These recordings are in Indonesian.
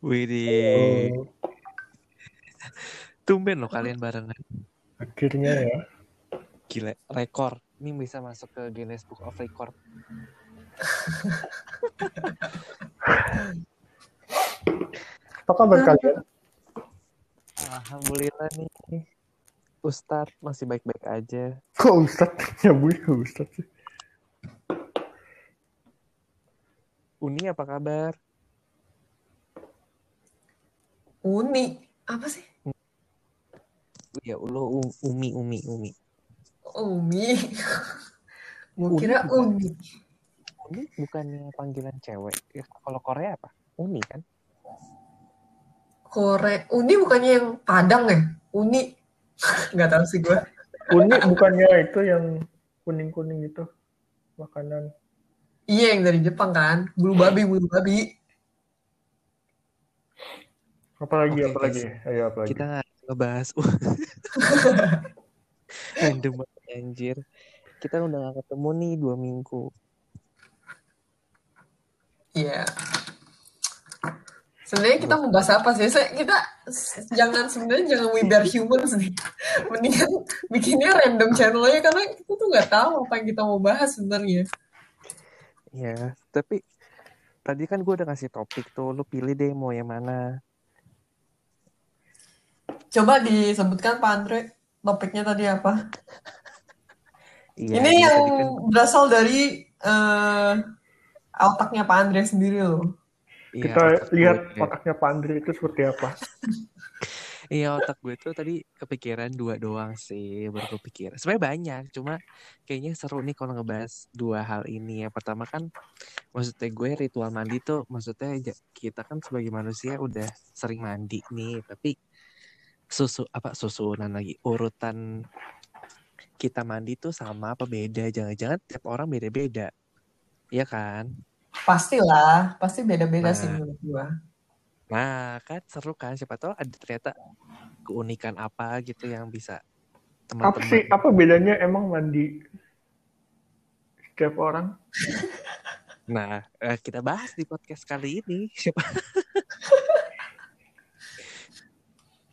Widih. Oh, Tumben loh kalian barengan. akhirnya ya. Gila, rekor. Ini bisa masuk ke Guinness Book of Record. Apa kabar kalian? Alhamdulillah nih. Ustadz masih baik-baik aja. Kok Ustadz nyambung ke Ustadz sih? Uni apa kabar? Uni. Apa sih? Ya Allah, U- Umi, Umi, Umi. Umi. Gue kira bukan. Uni. Uni bukannya panggilan cewek. Ya, kalau Korea apa? Uni kan? Kore. Uni bukannya yang Padang ya? Uni. Nggak tahu sih gue. Uni bukannya itu yang kuning-kuning itu makanan. Iya yang dari Jepang kan. Bulu babi, bulu babi. Apalagi, Oke, apalagi? Ayo, apalagi? Kita nggak ngebahas random banget, anjir. Kita udah gak ketemu nih dua minggu. Iya. Sebenarnya kita mau bahas apa sih? Saya, kita jangan sebenarnya jangan we bear humans nih. Mendingan bikinnya random channel aja karena kita tuh nggak tahu apa yang kita mau bahas sebenarnya. Ya, tapi tadi kan gue udah ngasih topik tuh. Lu pilih deh mau yang mana. Coba disebutkan Pak Andre topiknya tadi apa? Iya, Ini jadi yang kan berasal dari eh, otaknya Pak Andre sendiri loh. iya, Kita otak gue. lihat otaknya Pak Andri itu seperti apa. Iya otak gue tuh tadi kepikiran dua doang sih baru kepikir. Sebenarnya banyak, cuma kayaknya seru nih kalau ngebahas dua hal ini. Yang pertama kan, maksudnya gue ritual mandi tuh, maksudnya kita kan sebagai manusia udah sering mandi nih, tapi susu apa susunan lagi urutan kita mandi tuh sama apa beda? Jangan-jangan tiap orang beda-beda, Iya kan? Pastilah, pasti beda-beda Nah. sih menurut gua. Nah kan seru kan? Siapa tahu ada ternyata keunikan apa gitu yang bisa Apa teman-teman sih, apa bedanya emang mandi setiap orang? Nah, eh, kita bahas di podcast kali ini. Siapa?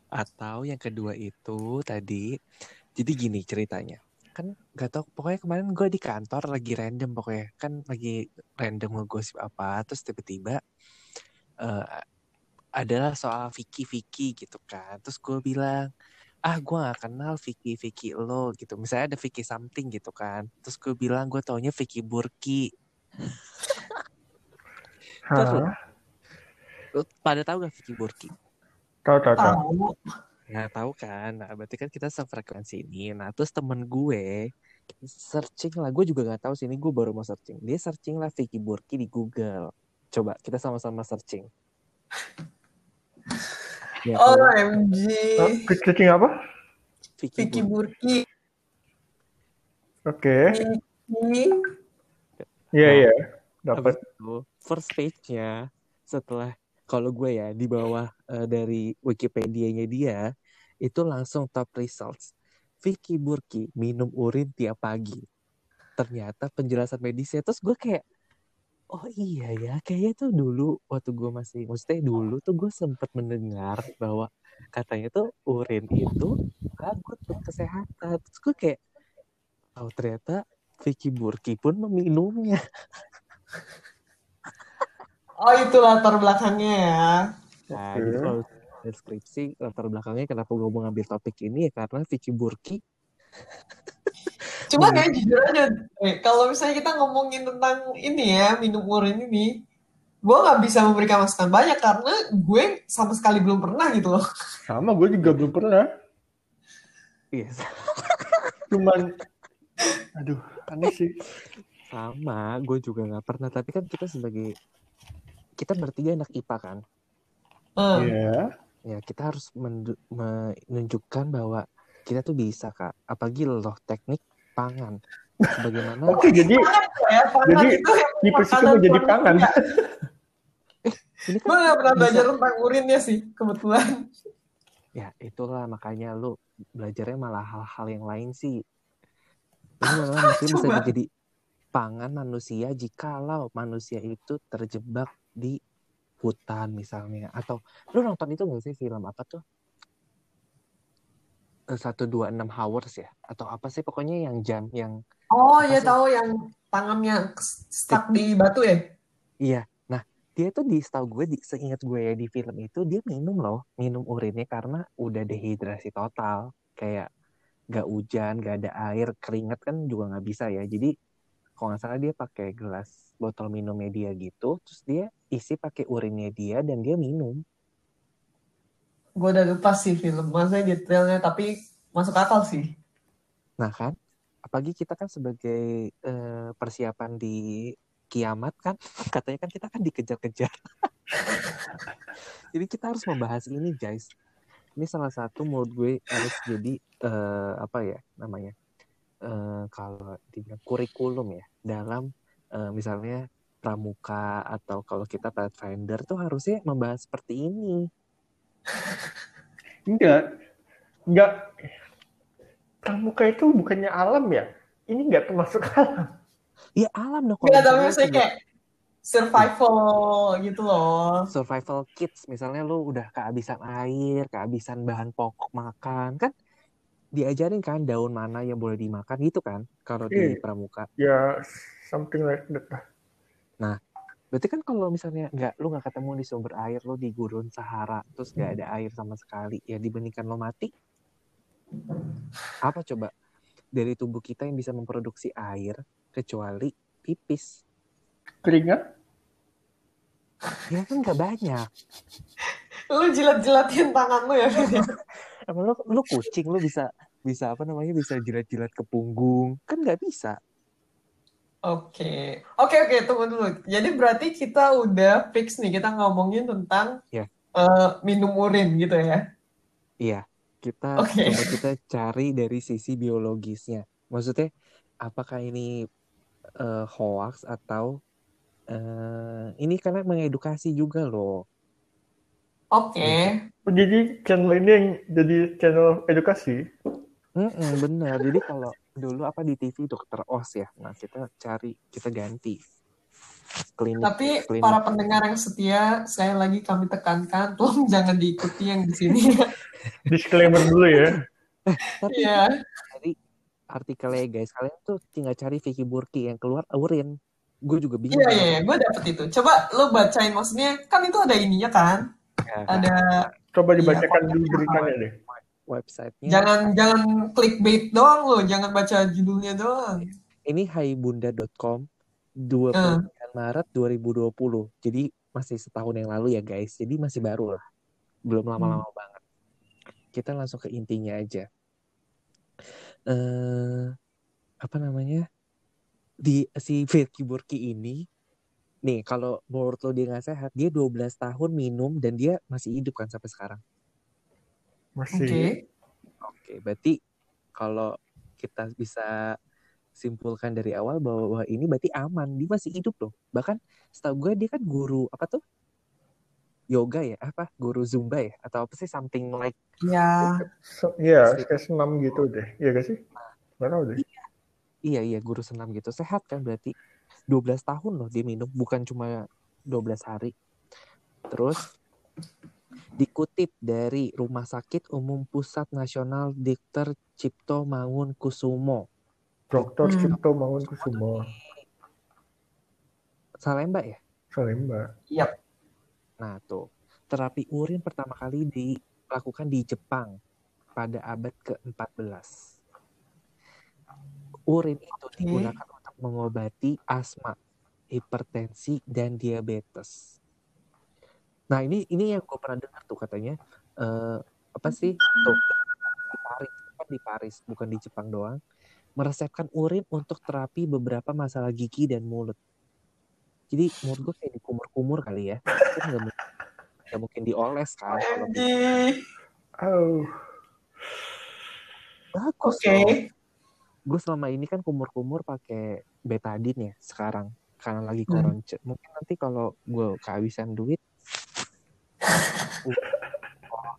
Atau yang kedua itu tadi, jadi gini ceritanya. Kan gak tau, pokoknya kemarin gue di kantor lagi random pokoknya. Kan lagi random ngegosip apa, terus tiba-tiba eh, adalah soal Vicky Vicky gitu kan. Terus gue bilang, ah gue gak kenal Vicky Vicky lo gitu. Misalnya ada Vicky something gitu kan. Terus gue bilang gue taunya Vicky Burki. Terus? Lu pada tahu gak Vicky Burki? Tahu, tahu, tahu. Nah tahu kan, nah berarti kan kita sefrekuensi ini. Nah terus temen gue searching lah, gue juga nggak tahu sih ini gue baru mau searching. Dia searching lah Vicky Burki di Google. Coba kita sama-sama searching. Ya, Oh, OMG. Hah? Cacing apa? Vicky, Vicky Burki. Oke. Iya, Nah, iya. Dapat. first page-nya setelah kalau gue ya di bawah eh, dari Wikipedia-nya dia itu langsung top results. Vicky Burki minum urin tiap pagi. Ternyata penjelasan medisnya terus gue kayak oh iya ya kayaknya tuh dulu waktu gue masih maksudnya dulu tuh gue sempat mendengar bahwa katanya tuh urin itu bagus buat kesehatan. Terus gue kayak oh ternyata Vicky Burki pun meminumnya. Oh, itu latar belakangnya ya. Nah, Oke. jadi kalau deskripsi latar belakangnya kenapa gue mau ngambil topik ini ya karena Vicky Burki Cuma minum kayak jujur aja, eh, kalau misalnya kita ngomongin tentang ini ya, minum urin ini, gue nggak bisa memberikan masukan banyak karena gue sama sekali belum pernah gitu loh. Sama, gue juga belum pernah. yes. Cuman, aduh, aneh sih. sama gue juga nggak pernah tapi kan kita sebagai kita bertiga anak IPA kan Hmm. Iya. ya kita harus menunjukkan bahwa kita tuh bisa kak apalagi loh teknik pangan sebagaimana Oke, jadi Ya, pangan Jadi, itu yang di persiko makanan menjadi manusia. pangan. ini Gue kan nggak pernah bisa belajar tentang urinnya sih, kebetulan. ya itulah makanya lu belajarnya malah hal-hal yang lain sih ini malah mungkin bisa menjadi pangan manusia jikalau manusia itu terjebak di hutan misalnya atau lu nonton itu nggak sih film apa tuh? Eh, satu dua enam hours ya atau apa sih pokoknya yang jam yang Oh ya tahu yang tangannya stuck di batu ya? iya. Nah dia tuh di setahu gue di, seingat gue ya di film itu dia minum loh minum urinnya karena udah dehidrasi total. Kayak gak hujan gak ada air keringat kan juga nggak bisa ya. Jadi kalau nggak salah dia pakai gelas botol minumnya dia gitu terus dia isi pakai urinnya dia dan dia minum Gue udah lupa sih film, maksudnya detailnya, tapi masuk akal sih. Nah kan, apalagi kita kan sebagai eh, persiapan di kiamat kan, katanya kan kita kan dikejar-kejar. Jadi kita harus membahas ini guys. Ini salah satu menurut gue harus jadi eh, apa ya namanya? Eh, kalau dibilang kurikulum ya dalam eh, misalnya pramuka atau kalau kita Pathfinder tuh harusnya membahas seperti ini. Enggak. Enggak. Pramuka itu bukannya alam ya? Ini enggak termasuk alam. Ya alam dong kalau Enggak, tapi maksudnya kayak survival gitu loh. survival kits misalnya lu udah kehabisan air kehabisan bahan pokok makan kan diajarin kan daun mana yang boleh dimakan gitu kan kalau di Iya. pramuka Ya, something like that lah. berarti kan kalau misalnya nggak lu nggak ketemu di sumber air lu di gurun Sahara terus nggak ada air sama sekali ya dibandingkan lo mati apa coba dari tubuh kita yang bisa memproduksi air kecuali pipis Keringat? ya kan nggak banyak Lu jilat-jilatin tangan lu ya? Emang lu, lu kucing lu bisa bisa apa namanya bisa jilat-jilat ke punggung kan nggak bisa Oke, oke, oke, tunggu dulu. Jadi berarti kita udah fix nih, kita ngomongin tentang Ya. eh, minum urin gitu ya. Iya, kita Oke. coba kita cari dari sisi biologisnya. Maksudnya, apakah ini eh, hoax atau eh, ini karena mengedukasi juga loh. Oke, Oh, jadi channel ini yang jadi channel edukasi? Mm-mm, benar. Jadi kalau dulu apa di TV Dokter Os ya, nah kita cari kita ganti klinik. tapi klinik. para pendengar yang setia, saya lagi kami tekankan, tolong jangan diikuti yang di sini. Disclaimer dulu ya. Tapi Iya, cari artikelnya guys, kalian tuh tinggal cari Vicky Burki yang keluar urin. Gue juga bingung. iya, iya, iya, gue dapet itu. Coba lo bacain, maksudnya kan itu ada ininya kan, Ya, ada Coba dibacakan konten dulu beritanya deh. Websitenya. jangan jangan clickbait doang lo, jangan baca judulnya doang. Ini haibunda.com 29 Hmm. Maret 2020. Jadi masih setahun yang lalu ya guys. Jadi masih baru lah. Belum lama-lama banget. Kita langsung ke intinya aja. Eh apa namanya? Di si Vicky Burki ini nih kalau menurut lo dia nggak sehat, dia 12 tahun minum dan dia masih hidup kan sampai sekarang. Masih. Oke, Oke, berarti kalau kita bisa simpulkan dari awal bahwa ini berarti aman, dia masih hidup loh. Bahkan setahu gue dia kan guru apa tuh? Yoga ya, apa? Guru Zumba ya? Atau apa sih something like ya, So, Iya, kayak senam gitu deh. Iya gak sih? Gak tau deh. iya iya guru senam gitu. Sehat kan berarti 12 tahun loh dia minum, bukan cuma 12 hari. Terus dikutip dari Rumah Sakit Umum Pusat Nasional Dr. Cipto Mangun Kusumo. Dokter Hmm. Cipto Mangunkusumo. Salemba ya? Salemba. iya. Nah, tuh. Terapi urin pertama kali dilakukan di Jepang pada abad ke-14. Urin itu digunakan untuk mengobati asma, hipertensi, dan diabetes. Nah, ini ini yang gue pernah dengar tuh katanya eh, apa sih? Tuh, di Paris, kan di Paris, bukan di Jepang doang. Meresepkan urin untuk terapi beberapa masalah gigi dan mulut. Jadi menurut gue kayak dikumur-kumur kali ya. Kan nggak mungkin, nggak mungkin dioles kan. Kalau. Oh, bagus Oke. loh. Gue selama ini kan kumur-kumur pakai betadine ya sekarang karena lagi Hmm. koronce. Mungkin nanti kalau gue kehabisan duit, uh,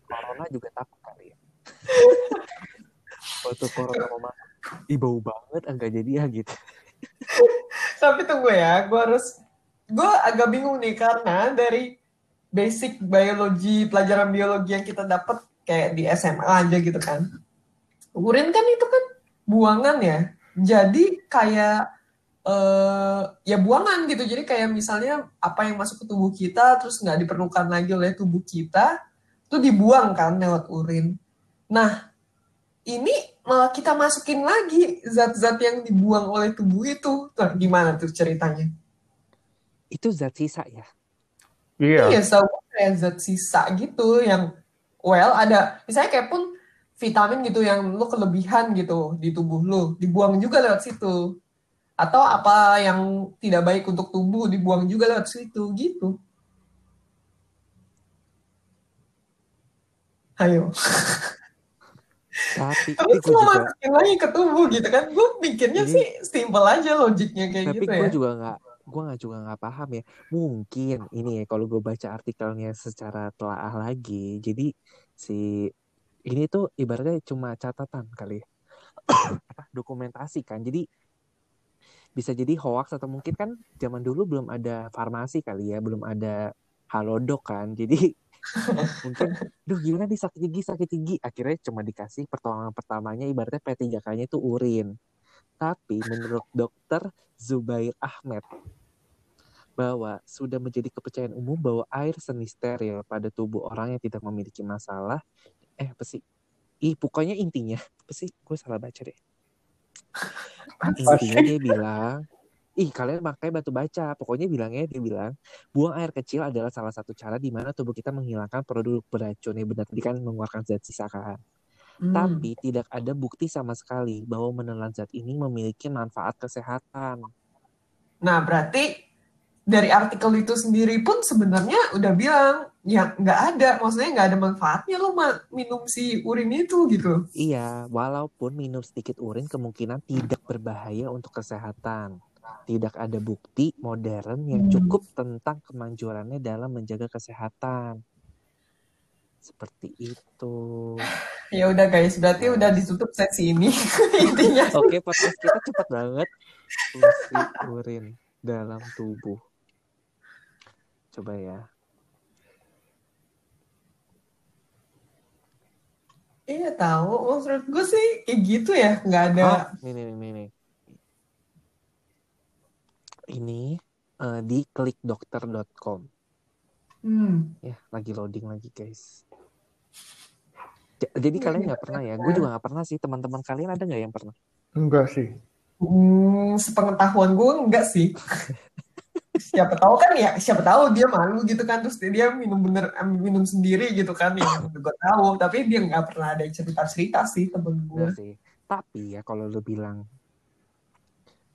corona juga takut kali ya. Waktu corona mau masuk, ih bau banget, enggak jadi ya gitu. Tapi tunggu ya, gue harus, gue agak bingung nih karena dari basic biologi, pelajaran biologi yang kita dapat kayak di SMA aja gitu kan. Urin kan itu kan buangan ya. Jadi kayak eh ya buangan gitu. Jadi kayak misalnya apa yang masuk ke tubuh kita terus nggak diperlukan lagi oleh tubuh kita itu dibuang kan lewat urin. Nah, ini malah kita masukin lagi zat-zat yang dibuang oleh tubuh itu. Nah, gimana tuh ceritanya? Itu zat sisa ya. Iya. Iya, kayak zat sisa gitu yang well ada misalnya kayak pun vitamin gitu yang lu kelebihan gitu di tubuh lu dibuang juga lewat situ. Atau apa yang tidak baik untuk tubuh dibuang juga lewat situ gitu. Ayo. Tapi, Tapi tapi gue juga masukin lagi ke tubuh gitu kan. Gue pikirnya Iya. sih simple aja logiknya kayak tapi gitu gue ya. juga nggak gue nggak juga nggak paham ya mungkin ini ya kalau gue baca artikelnya secara telaah lagi jadi si ini tuh ibaratnya cuma catatan kali ya. dokumentasi kan jadi bisa jadi hoax atau mungkin kan zaman dulu belum ada farmasi kali ya belum ada halodoc kan. Jadi mungkin duh gimana nih sakit gigi sakit gigi. Akhirnya cuma dikasih pertolongan pertamanya ibaratnya P3K-nya itu urin. Tapi menurut dokter Zubair Ahmed bahwa sudah menjadi kepercayaan umum bahwa air seni steril pada tubuh orang yang tidak memiliki masalah eh apa sih? Ih pokoknya intinya apa sih? Gue salah baca deh intinya dia bilang ih kalian makanya bantu baca. Pokoknya bilangnya dia bilang buang air kecil adalah salah satu cara di mana tubuh kita menghilangkan produk beracun ya benar. Tadi kan mengeluarkan zat sisa kan? Hmm. tapi tidak ada bukti sama sekali bahwa menelan zat ini memiliki manfaat kesehatan. Nah, berarti dari artikel itu sendiri pun sebenarnya udah bilang ya nggak ada, maksudnya nggak ada manfaatnya lo minum si urin itu gitu. Iya, walaupun minum sedikit urin kemungkinan tidak berbahaya untuk kesehatan. Tidak ada bukti modern yang Hmm. cukup tentang kemanjurannya dalam menjaga kesehatan. Seperti itu. Ya udah guys, berarti udah ditutup sesi ini intinya. Oke, podcast kita cepat banget. Urin dalam tubuh. Coba ya. Iya tahu, menurut gue sih kayak gitu ya, nggak ada. Oh, nih, nih, nih. Ini eh, di klikdokter.com. Hmm. Ya, lagi loading lagi guys. Jadi kalian nggak pernah ya? Gue juga nggak pernah sih. Teman-teman kalian ada nggak yang pernah? Enggak sih. Hmm, sepengetahuan gue enggak sih. siapa tahu kan ya, siapa tahu dia malu gitu kan, terus dia minum bener eh, minum sendiri gitu kan, yang gue tahu. Tapi dia nggak pernah ada cerita cerita sih temen gue. Sih. Tapi ya kalau lu bilang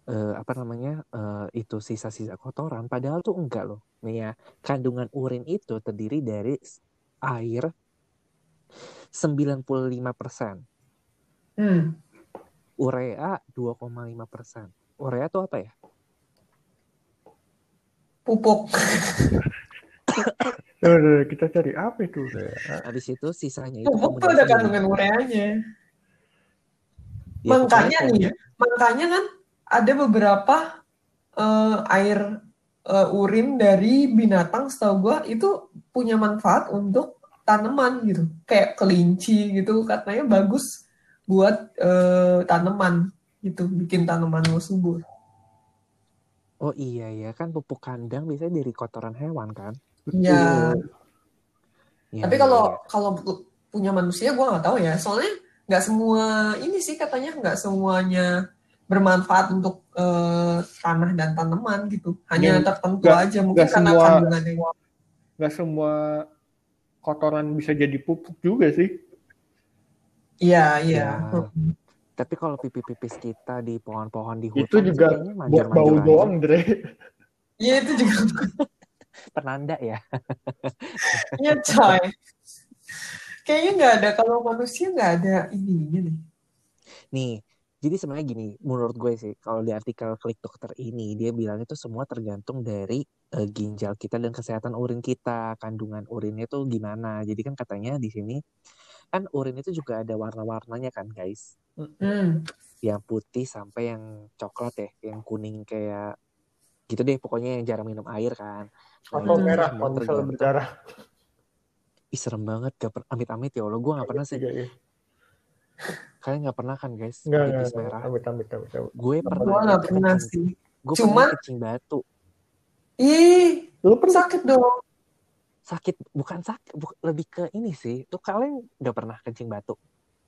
eh, apa namanya eh, itu sisa-sisa kotoran, padahal tuh enggak loh. Nih ya, kandungan urin itu terdiri dari air 95%, Hmm. urea 2,5%. Urea tuh apa ya? Pupuk. Duh, duh, kita cari apa itu? Habis itu sisanya itu Pupuk tuh ada kandungan ureanya. ya, makanya nih, ya, makanya kan ada beberapa eh, air eh, urin dari binatang setahu gua itu punya manfaat untuk tanaman gitu. Kayak kelinci gitu katanya bagus buat eh, tanaman gitu, bikin tanaman lo subur. Oh iya ya kan pupuk kandang biasanya dari kotoran hewan kan? Ya, Iya, tapi iya, kalau iya. kalau pu- punya manusia gua nggak tahu ya. Soalnya nggak semua ini sih katanya nggak semuanya bermanfaat untuk eh, tanah dan tanaman gitu. Hanya Dan tertentu nggak- aja mungkin nggak karena semua- kandungannya. Nggak semua kotoran bisa jadi pupuk juga sih. Iya, iya. Ya. Tapi kalau pipi-pipis kita di pohon-pohon di hutan Itu sih juga kayaknya buat bau doang, Dre. Iya itu juga. Penanda ya. Iya coy. Kayaknya nggak ada kalau manusia nggak ada ininya nih. Nih, jadi sebenarnya gini, menurut gue sih, kalau di artikel klik dokter ini, dia bilang itu semua tergantung dari eh, ginjal kita dan kesehatan urin kita, kandungan urinnya tuh gimana. Jadi kan katanya di sini, kan urin itu juga ada warna-warnanya kan guys. Hmm. Yang putih sampai yang coklat ya, yang kuning kayak gitu deh pokoknya yang jarang minum air kan Nah, Atau itu merah kalau misalnya berdarah. Ih serem banget gak per- amit-amit ya Allah gue gak pernah sih Iya, iya. kalian gak pernah kan guys Enggak, enggak, pipis enggak. merah Amit, amit, amit, amit. gue Gue pernah nggak itu pernah sih. gue Cuman- pernah kencing batu Ih, Lu pernah? sakit dong. sakit bukan sakit bu- lebih ke ini sih tuh kalian gak pernah kencing batu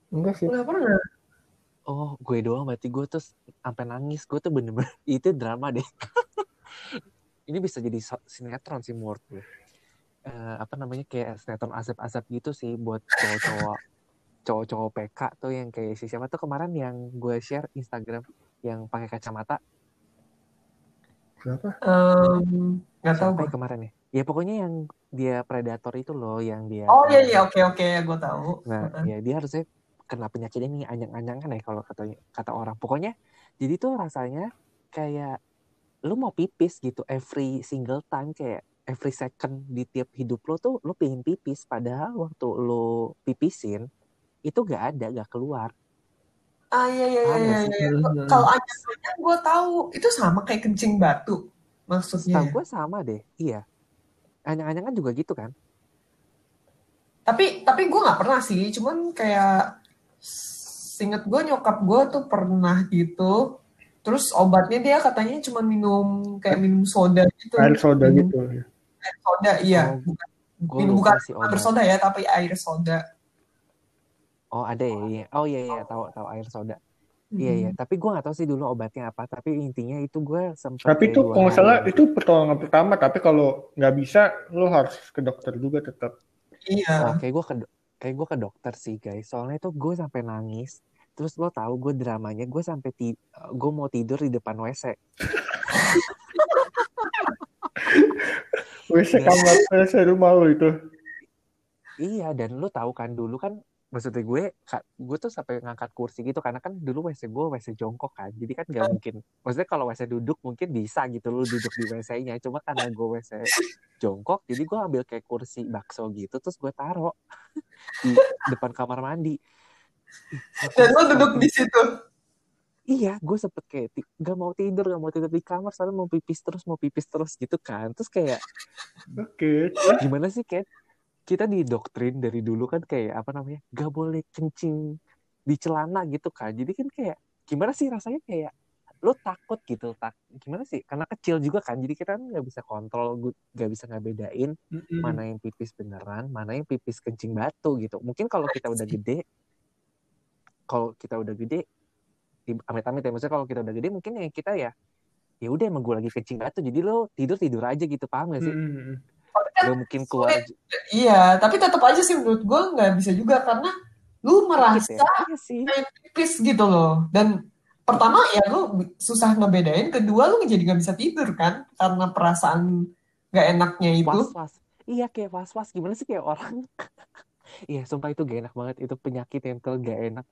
Enggak sih. Nggak pernah. Oh gue doang berarti gue tuh sampai nangis gue tuh bener-bener itu drama deh ini bisa jadi sinetron sih menurut gue Eh, apa namanya kayak sinetron asap-asap gitu sih buat cowok-cowok cowok-cowok PK tuh yang kayak si siapa tuh kemarin yang gue share Instagram yang pakai kacamata Siapa? Em, Nggak tahu gue. ya kemarin ya ya pokoknya yang dia predator itu loh yang dia Oh iya iya oke oke gue tahu. Nah, Heeh. ya dia harusnya kena penyakit ini anyang-anyangan ya kalau kata kata orang. Pokoknya jadi tuh rasanya kayak lu mau pipis gitu every single time kayak every second di tiap hidup lo tuh lu pengen pipis padahal waktu lu pipisin itu gak ada gak keluar Ah iya iya iya Paham iya. iya. Kalau anyang-anyang gue tahu itu sama kayak kencing batu maksudnya. setahu gue sama deh iya anyang-anyangan juga gitu kan Tapi tapi gue nggak pernah sih. Cuman kayak singet gue nyokap gue tuh pernah gitu. Terus obatnya dia katanya cuma minum kayak minum soda gitu. Air soda Minum gitu. air soda iya. Oh, Bukan, minum bukan soda ya, tapi air soda. oh ada ya iya. oh iya iya tahu tahu air soda iya iya Mm-mm. tapi gue gak tahu sih dulu obatnya apa tapi intinya itu gue sempat Tapi itu kalau nggak salah itu pertolongan pertama. Tapi kalau nggak bisa, lo harus ke dokter juga tetap. Iya. Kayak gue ke do- kayak gue ke dokter sih guys. Soalnya itu gue sampai nangis. Terus lo tahu gue dramanya gue sampai ti gue mau tidur di depan WC. WC kamar WC rumah lo itu. iya dan lo tahu kan dulu kan maksudnya gue gue tuh sampai ngangkat kursi gitu karena kan dulu WC gue WC jongkok kan. Jadi kan gak mungkin. Maksudnya kalau WC duduk mungkin bisa gitu lo duduk di WC-nya. Cuma karena gue WC jongkok jadi gue ambil kayak kursi bakso gitu terus gue taruh di depan kamar mandi. Dan lo duduk di situ. Iya, gue sempet kayak gak mau tidur, gak mau tidur di kamar, soalnya mau pipis terus, mau pipis terus gitu kan. Terus kayak Oke. gimana sih kayak kita didoktrin dari dulu kan kayak apa namanya, gak boleh kencing di celana gitu kan. Jadi kan kayak gimana sih rasanya kayak lo takut gitu, tak gimana sih? Karena kecil juga kan, jadi kita kan nggak bisa kontrol, nggak bisa ngebedain Mm-mm. mana yang pipis beneran, mana yang pipis kencing batu gitu. Mungkin kalau kita udah gede, kalau kita udah gede di- amit-amit ya maksudnya kalau kita udah gede mungkin ya kita ya ya udah emang gue lagi kencing batu jadi lo tidur tidur aja gitu paham gak sih Mm-mm. Kan mungkin keluar sulit. Iya, tapi tetap aja sih menurut gue nggak bisa juga karena lu dikit merasa ya iya sih. kayak pipis gitu loh. Dan pertama ya lu susah ngebedain, kedua lu jadi nggak bisa tidur kan karena perasaan nggak enaknya itu. was was iya kayak was was gimana sih kayak orang? Iya sumpah itu gak enak banget. Itu penyakit yang tuh gak enak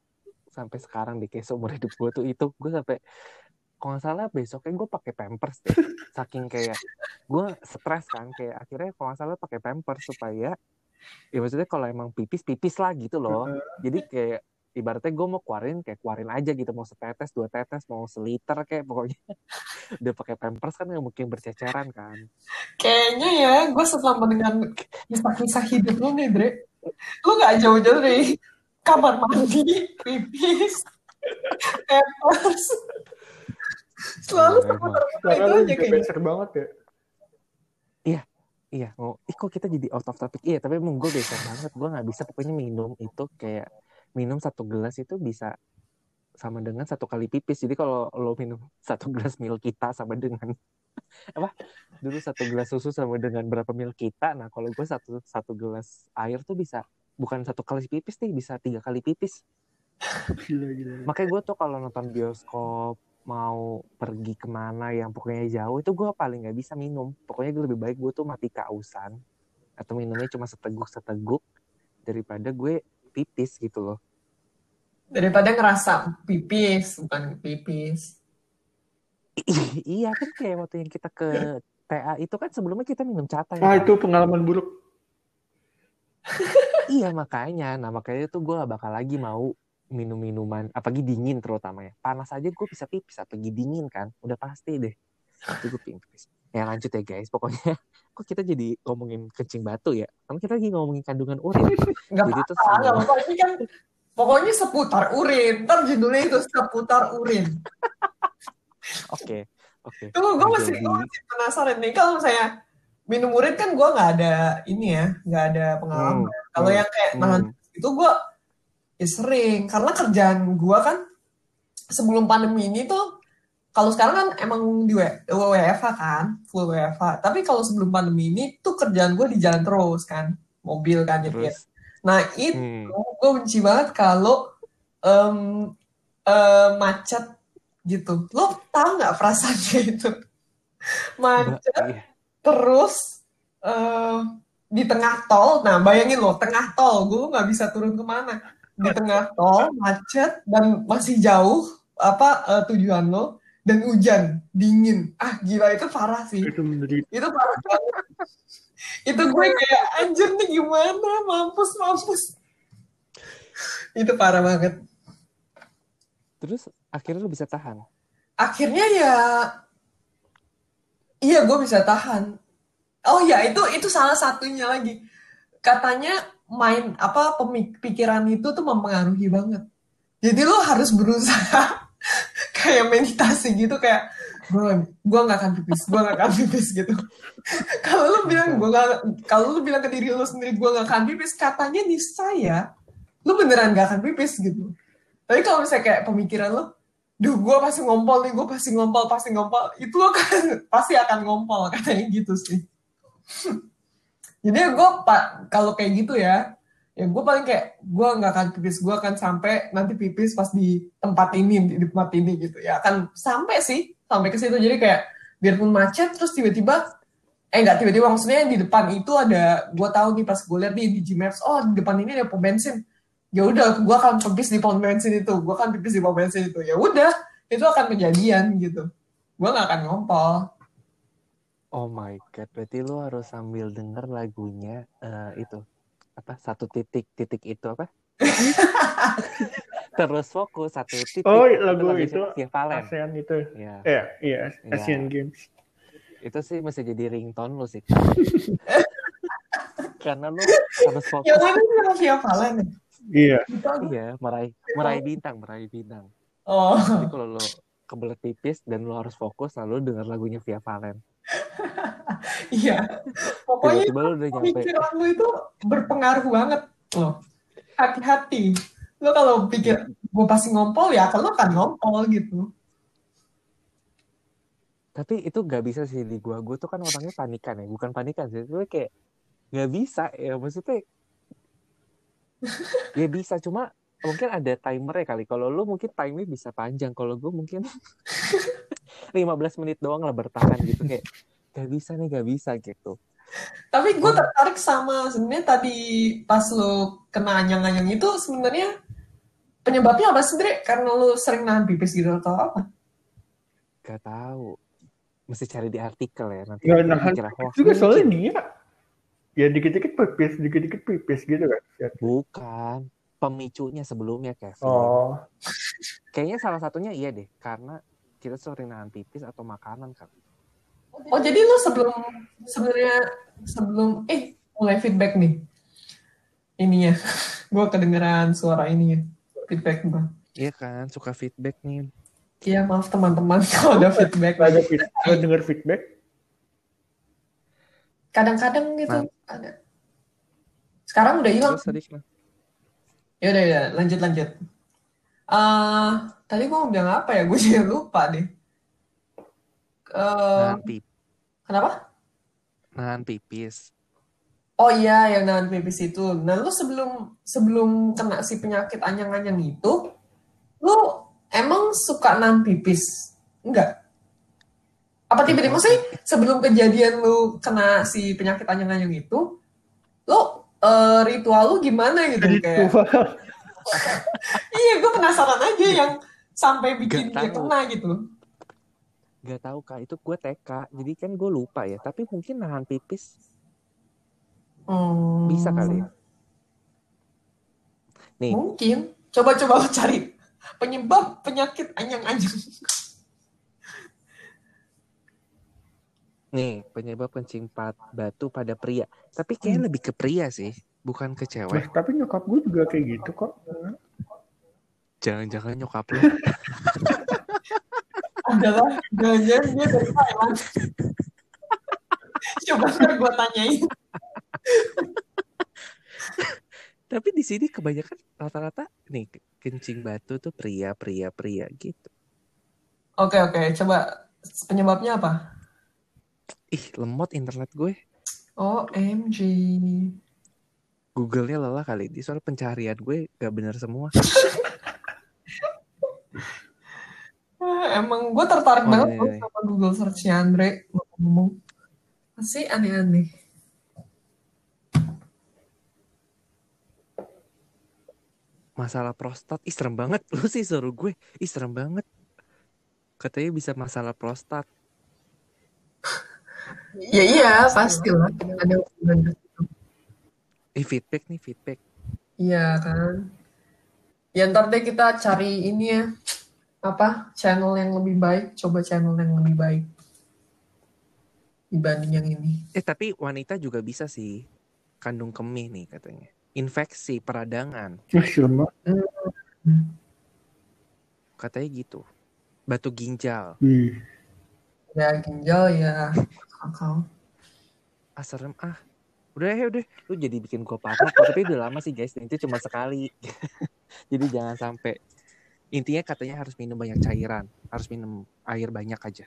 sampai sekarang deh kayak seumur hidup gue tuh. Itu gue sampai kalau nggak salah besoknya gue pakai pampers deh. Saking kayak gue stres kan kayak akhirnya kalau nggak salah pakai pampers supaya ya maksudnya kalau emang pipis pipis lah gitu loh. Jadi kayak ibaratnya gue mau keluarin kayak keluarin aja gitu. Mau setetes dua tetes mau seliter kayak pokoknya. Udah pakai pampers kan nggak mungkin berceceran kan. Kayaknya ya, gue setelah mendengar kisah-kisah hidup lu nih, Dre, lu gak jauh-jauh dari kamar mandi, pipis, pampers. Selalu Iya, emang. seputar Karena itu aja kayaknya. banget ya. Iya, oh, ih kok kita jadi out of topic? Iya, tapi emang gue beda banget. Gue nggak bisa pokoknya minum itu kayak minum satu gelas itu bisa sama dengan satu kali pipis. Jadi kalau lo minum satu gelas mil kita sama dengan apa? Dulu satu gelas susu sama dengan berapa mil kita. Nah kalau gue satu satu gelas air tuh bisa bukan satu kali pipis nih, bisa tiga kali pipis. Gila, gila. Makanya gue tuh kalau nonton bioskop mau pergi ke mana yang pokoknya jauh itu gue paling nggak bisa minum. Pokoknya gue lebih baik gue tuh mati kausan atau minumnya cuma seteguk seteguk daripada gue pipis gitu loh. Daripada ngerasa pipis, bukan pipis. iya kan kayak waktu yang kita ke TA itu kan sebelumnya kita minum cata ya kan? itu pengalaman buruk. Iya makanya, nah makanya tuh gue gak bakal lagi mau minum minuman, apalagi dingin terutama ya. Panas aja gue bisa pipis, apalagi dingin kan, udah pasti deh. Itu gue pipis. Ya lanjut ya guys. Pokoknya kok kita jadi ngomongin kencing batu ya? Kan kita lagi ngomongin kandungan urin. Nggak Jadi semua. apa-apa. Ini kan pokoknya seputar urin. Ntar judulnya itu seputar urin. Oke. Oke. Tunggu, gue masih, Jadi- gua masih penasaran nih. Kalau saya minum urin kan gue nggak ada ini ya, nggak ada pengalaman. Hmm, Kalau hmm, yang kayak hmm. nahan itu gue ya sering. Karena kerjaan gue kan sebelum pandemi ini tuh, kalau sekarang kan emang di W- WFH kan, full WFH. Tapi kalau sebelum pandemi ini tuh kerjaan gue di jalan terus kan, mobil kan. Terus. Nah itu Hmm. gue benci banget kalau em, eh, macet gitu. Lo tau nggak perasaannya itu? Macet iya. terus eh, di tengah tol. Nah bayangin lo tengah tol, gue nggak bisa turun ke mana. Di tengah tol macet dan masih jauh apa eh, tujuan lo dan hujan dingin. Ah gila itu parah sih. Itu menderita. Itu parah itu gue kayak anjir nih gimana mampus mampus. Itu parah banget. Terus akhirnya lu bisa tahan. akhirnya ya iya gue bisa tahan oh ya itu itu salah satunya lagi katanya main apa pemik- pikiran itu tuh mempengaruhi banget. Jadi lo harus berusaha kayak meditasi gitu kayak gue gue nggak akan pipis gue nggak akan pipis gitu. Kalau lu bilang gue nggak kalau lu bilang ke diri lu sendiri gue nggak akan pipis katanya nih saya lu beneran gak akan pipis gitu. Tapi kalau misalnya kayak pemikiran lo duh gue pasti ngompol nih gue pasti ngompol pasti ngompol itu lo kan pasti akan ngompol katanya gitu sih jadi gue pak kalau kayak gitu ya ya gue paling kayak gue nggak akan pipis gue akan sampai nanti pipis pas di tempat ini di tempat ini gitu. Ya akan sampai sih sampai ke situ. Jadi kayak biarpun macet terus tiba-tiba eh nggak tiba-tiba maksudnya di depan itu ada gue tahu nih pas gue lihat nih di Gmaps oh di depan ini ada pom bensin. Ya udah gue akan pipis di pom bensin itu gue akan pipis di pom bensin itu. Ya udah itu akan kejadian gitu. Gue nggak akan ngompol Oh my god, berarti lu harus sambil denger lagunya eh, itu apa satu titik titik itu apa? Terus fokus satu titik. Oh, itu lagu itu Via Valen. ASEAN itu. Ya, Eh, iya, Iya. Asian Games. itu sih mesti jadi ringtone lu sih. Karena lu harus fokus. yang mana sih yang Via Valen ya? Iya. Iya, meraih meraih bintang, meraih bintang. oh Jadi kalau lu kebelet pipis dan lu harus fokus, lalu denger lagunya Via Valen. iya pokoknya Tiba-tiba lu udah nyampe. pikiran lu itu berpengaruh banget loh hati-hati lo kalau pikir gue pasti ngompol ya kalau akan ngompol gitu Tapi itu gak bisa sih di gua. Gua tuh kan orangnya panikan ya. Bukan panikan sih. Itu kayak gak bisa ya. Maksudnya ya bisa. Cuma mungkin ada timer ya kali. Kalau lu mungkin time bisa panjang. Kalau gua mungkin 15 menit doang lah bertahan gitu. Kayak gak bisa nih gak bisa gitu. tapi gue tertarik sama sebenarnya tadi pas lo kena anyang-anyang itu sebenarnya penyebabnya apa sih Dre? karena lo sering nahan pipis gitu atau apa Gak tahu. Mesti cari di artikel ya. Nanti kita nahan dikira hoax. Juga soalnya dia ya dikit-dikit pipis, dikit-dikit pipis gitu kan. Ya. Bukan. Pemicunya sebelumnya Kevin. Oh, Kayaknya salah satunya iya deh. Karena kita sering nahan pipis atau makanan kan. oh jadi lo sebelum sebenarnya sebelum eh mulai feedback nih ininya gue kedengeran suara ininya feedback gue Iya kan, suka feedback nih. Iya maaf teman-teman kalau ada feedback ada feed- ada dengar feedback. kadang-kadang gitu Nah. ada sekarang udah hilang Terus tadi? Ya udah ya lanjut lanjut. Eh tadi gue mau bilang apa ya? Gue jadi lupa deh Eh, Nahan, kenapa? Nahan pipis. oh iya yang nahan pipis itu. Nah lu sebelum sebelum kena si penyakit anyang-anyang itu lu emang suka nahan pipis? Enggak? Apa tiba-tiba sih sebelum kejadian lu kena si penyakit anyang-anyang itu lu eh, ritual lu gimana gitu kayak Ritual. Iya, gue penasaran aja yang sampai bikin Gak dia tahu. kena gitu. Gak tahu kak, itu gue TK. Jadi kan gue lupa ya. Tapi mungkin nahan pipis Hmm, bisa kali ya. Nih, Mungkin. Coba-coba lo cari penyebab penyakit anyang-anyang. Nih, penyebab kencing pat batu pada pria. Tapi kayaknya lebih ke pria sih, bukan ke Nah, cewek. tapi nyokap gue juga kayak gitu kok. Jangan-jangan nyokap lu. adalah jangan dia dari Thailand. Coba ntar gue tanyain. Tapi di sini kebanyakan rata-rata nih kencing batu tuh pria, pria, pria gitu. Oke oke, coba penyebabnya apa? Ih, lemot internet gue. OMG. Google-nya lelah kali. Di soal pencarian gue gak bener semua. Emang gue tertarik Oh, banget iya, loh iya. sama Google search-nya Andre ngomong. Masih aneh-aneh. Masalah prostat. Ih, serem banget. Lu sih suruh gue. Ih, serem banget. Katanya bisa masalah prostat. Ya iya, pastilah. Ada hubungan. Eh, feedback nih, feedback. Iya kan. Ya ntar deh kita cari ini ya. Apa? Channel yang lebih baik. Coba channel yang lebih baik. Dibanding yang ini. Eh, tapi wanita juga bisa sih. Kandung kemih nih katanya. Infeksi, peradangan. Banget. Katanya gitu. Batu ginjal. Ih, Ya ginjal ya. Akal. Ah, serem. Ah, udah ya udah. Lu jadi bikin gue parno. Tapi udah lama sih guys. Itu cuma sekali. jadi jangan sampai. Intinya katanya harus minum banyak cairan. Harus minum air banyak aja.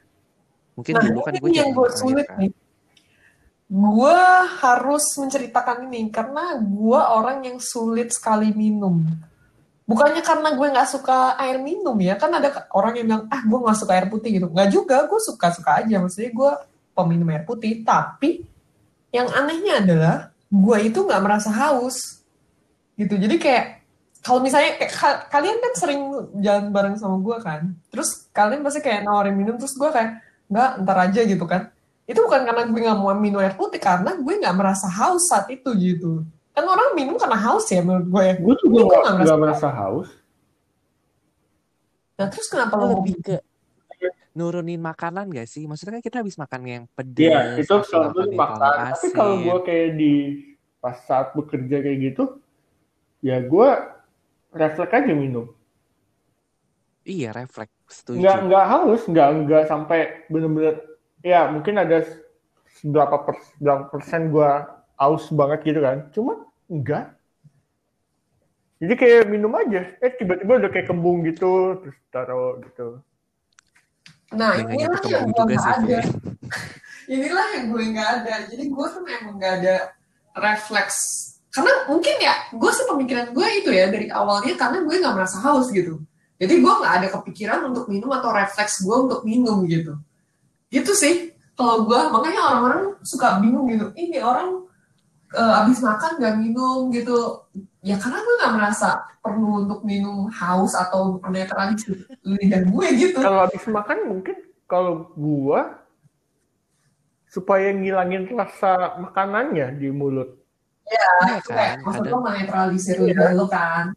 Mungkin Nah, dulu kan gue yang gue sulit kan. nih. Gue harus menceritakan ini karena gue orang yang sulit sekali minum. Bukannya karena gue nggak suka air minum ya, kan ada orang yang bilang ah gue nggak suka air putih gitu. Nggak juga, gue suka-suka aja. Maksudnya gue peminum air putih, tapi yang anehnya adalah gue itu nggak merasa haus. Gitu. Jadi kayak kalau misalnya kayak, ka- kalian kan sering jalan bareng sama gue kan, terus kalian pasti kayak nawarin minum, terus gue kayak nggak ntar aja gitu kan. Itu bukan karena gue nggak mau minum air putih karena gue nggak merasa haus saat itu gitu. Kan orang minum karena haus ya menurut gue gue juga nggak nggak merasa haus. nah terus kenapa Lo mau lebih ke nurunin makanan gak sih? Maksudnya kan kita habis makan yang pedas. Iya, itu selalu makan Tapi kalau gue kayak di pas saat bekerja kayak gitu, ya gue refleks aja minum. Iya, refleks. Setuju. Nggak nggak haus, nggak nggak sampai bener-bener. Ya mungkin ada berapa pers, berapa persen gue haus banget gitu kan. Cuma enggak. Jadi kayak minum aja. Eh tiba-tiba udah kayak kembung gitu, terus taruh gitu. Nah nggak inilah yang gue nggak sih, ada. Inilah yang gue nggak ada. Jadi gue tuh emang nggak ada refleks. Karena mungkin ya gue sih pemikiran gue itu ya dari awalnya karena gue nggak merasa haus gitu. Jadi gue nggak ada kepikiran untuk minum atau refleks gue untuk minum gitu. Gitu sih kalau gue makanya orang-orang suka bingung gitu. Ini orang eh, abis makan nggak minum gitu ya karena gue nggak merasa perlu untuk minum haus atau menetralisir lidah gue gitu Kalau habis makan mungkin kalau gua supaya ngilangin rasa makanannya di mulut. Iya kayak kan? maksud Ada lo menetralisir lidah lo kan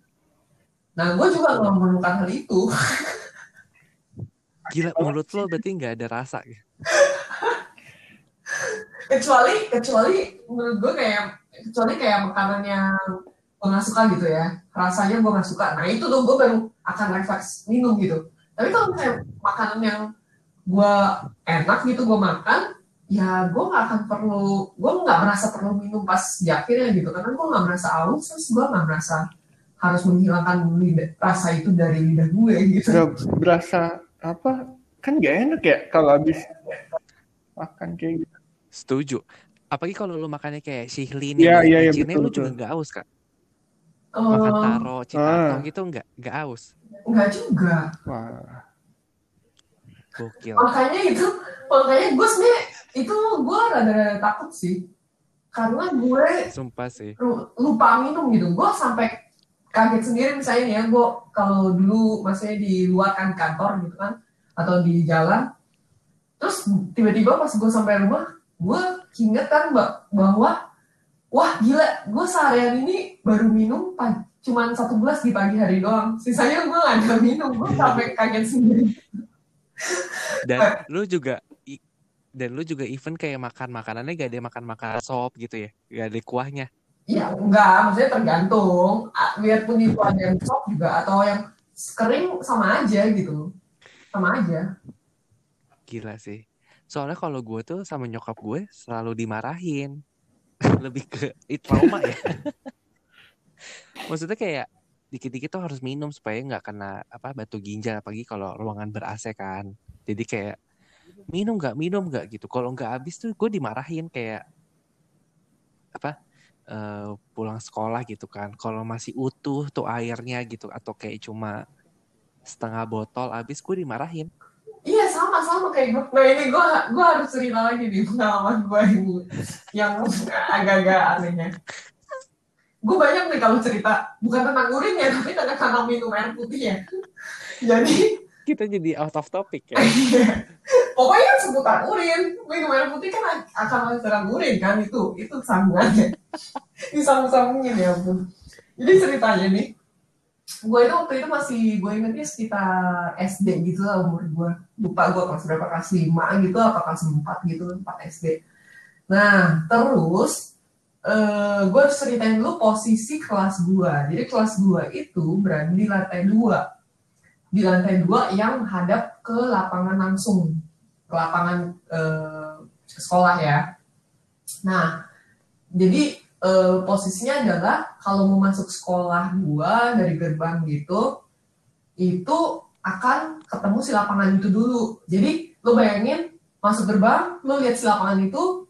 nah gue juga nggak memerlukan hal itu gila mulut lo berarti nggak ada rasa. kecuali kecuali menurut gue kayak kecuali kayak makanan yang gue nggak suka gitu ya rasanya gue nggak suka nah itu tuh gue baru akan refleks minum gitu tapi kalau kayak makanan yang gue enak gitu gue makan ya gue nggak akan perlu gue nggak merasa perlu minum pas di akhirnya gitu karena gue nggak merasa haus terus gue nggak merasa harus menghilangkan lidah, rasa itu dari lidah gue gitu Nggak berasa apa? Kan gak enak ya kalau habis makan kayak gitu. Setuju. Apalagi kalau lu makannya kayak sihlin yang iya, iya, cincinnya, betul, lu juga betul. nggak haus kan? Eh, Makan taro, citato Ah. gitu nggak nggak haus. nggak juga Wah. Gokil. makanya itu makanya gue sebenarnya itu gue rada takut sih karena gue Sumpah sih. lu- lupa minum gitu gue sampai kaget sendiri misalnya nih ya gue kalau dulu maksudnya di luar kan kantor gitu kan atau di jalan terus tiba-tiba pas gue sampai rumah gue inget kan mbak bahwa wah gila gue seharian ini baru minum cuman satu gelas di pagi hari doang sisanya gue gak ada minum gue sampai kaget sendiri Dan lu juga Dan lu juga even kayak makan makanannya gak ada makan makan sop gitu ya, gak ada kuahnya. Iya, enggak, maksudnya tergantung. Biarpun itu ada yang sop juga atau yang kering sama aja gitu. Sama aja. Gila sih. Soalnya kalau gue tuh sama nyokap gue selalu dimarahin. Lebih ke trauma ya. Maksudnya kayak dikit-dikit tuh harus minum supaya nggak kena apa batu ginjal apalagi kalau ruangan ber AC kan. Jadi kayak minum nggak minum nggak gitu. Kalau nggak habis tuh gue dimarahin kayak apa eh, pulang sekolah gitu kan. Kalau masih utuh tuh airnya gitu atau kayak cuma setengah botol habis gue dimarahin. Iya sama sama kayak gue. Nah ini gue gue harus cerita lagi nih pengalaman gue ini yang agak-agak anehnya. Gue banyak nih kalau cerita bukan tentang urin ya tapi tentang tentang minum air putih ya. Jadi Kita jadi out of topic ya. pokoknya seputar urin minum air putih kan akan menyerang urin kan itu itu sambungannya. Disambung-sambungin ya ampun. Jadi ceritanya nih gue itu waktu itu masih gue ingetnya sekitar SD gitu lah umur gue. Lupa gue kelas berapa kelas 5 gitu apa kelas 4 gitu 4 SD nah terus eh gue harus ceritain dulu posisi kelas gue. Jadi kelas gue itu berada di lantai dua. Di lantai dua yang hadap ke lapangan langsung. Ke lapangan eh, sekolah ya. Nah jadi eh, posisinya adalah kalau mau masuk sekolah gua dari gerbang gitu itu akan ketemu si lapangan itu dulu. Jadi lo bayangin masuk gerbang lo lihat si lapangan itu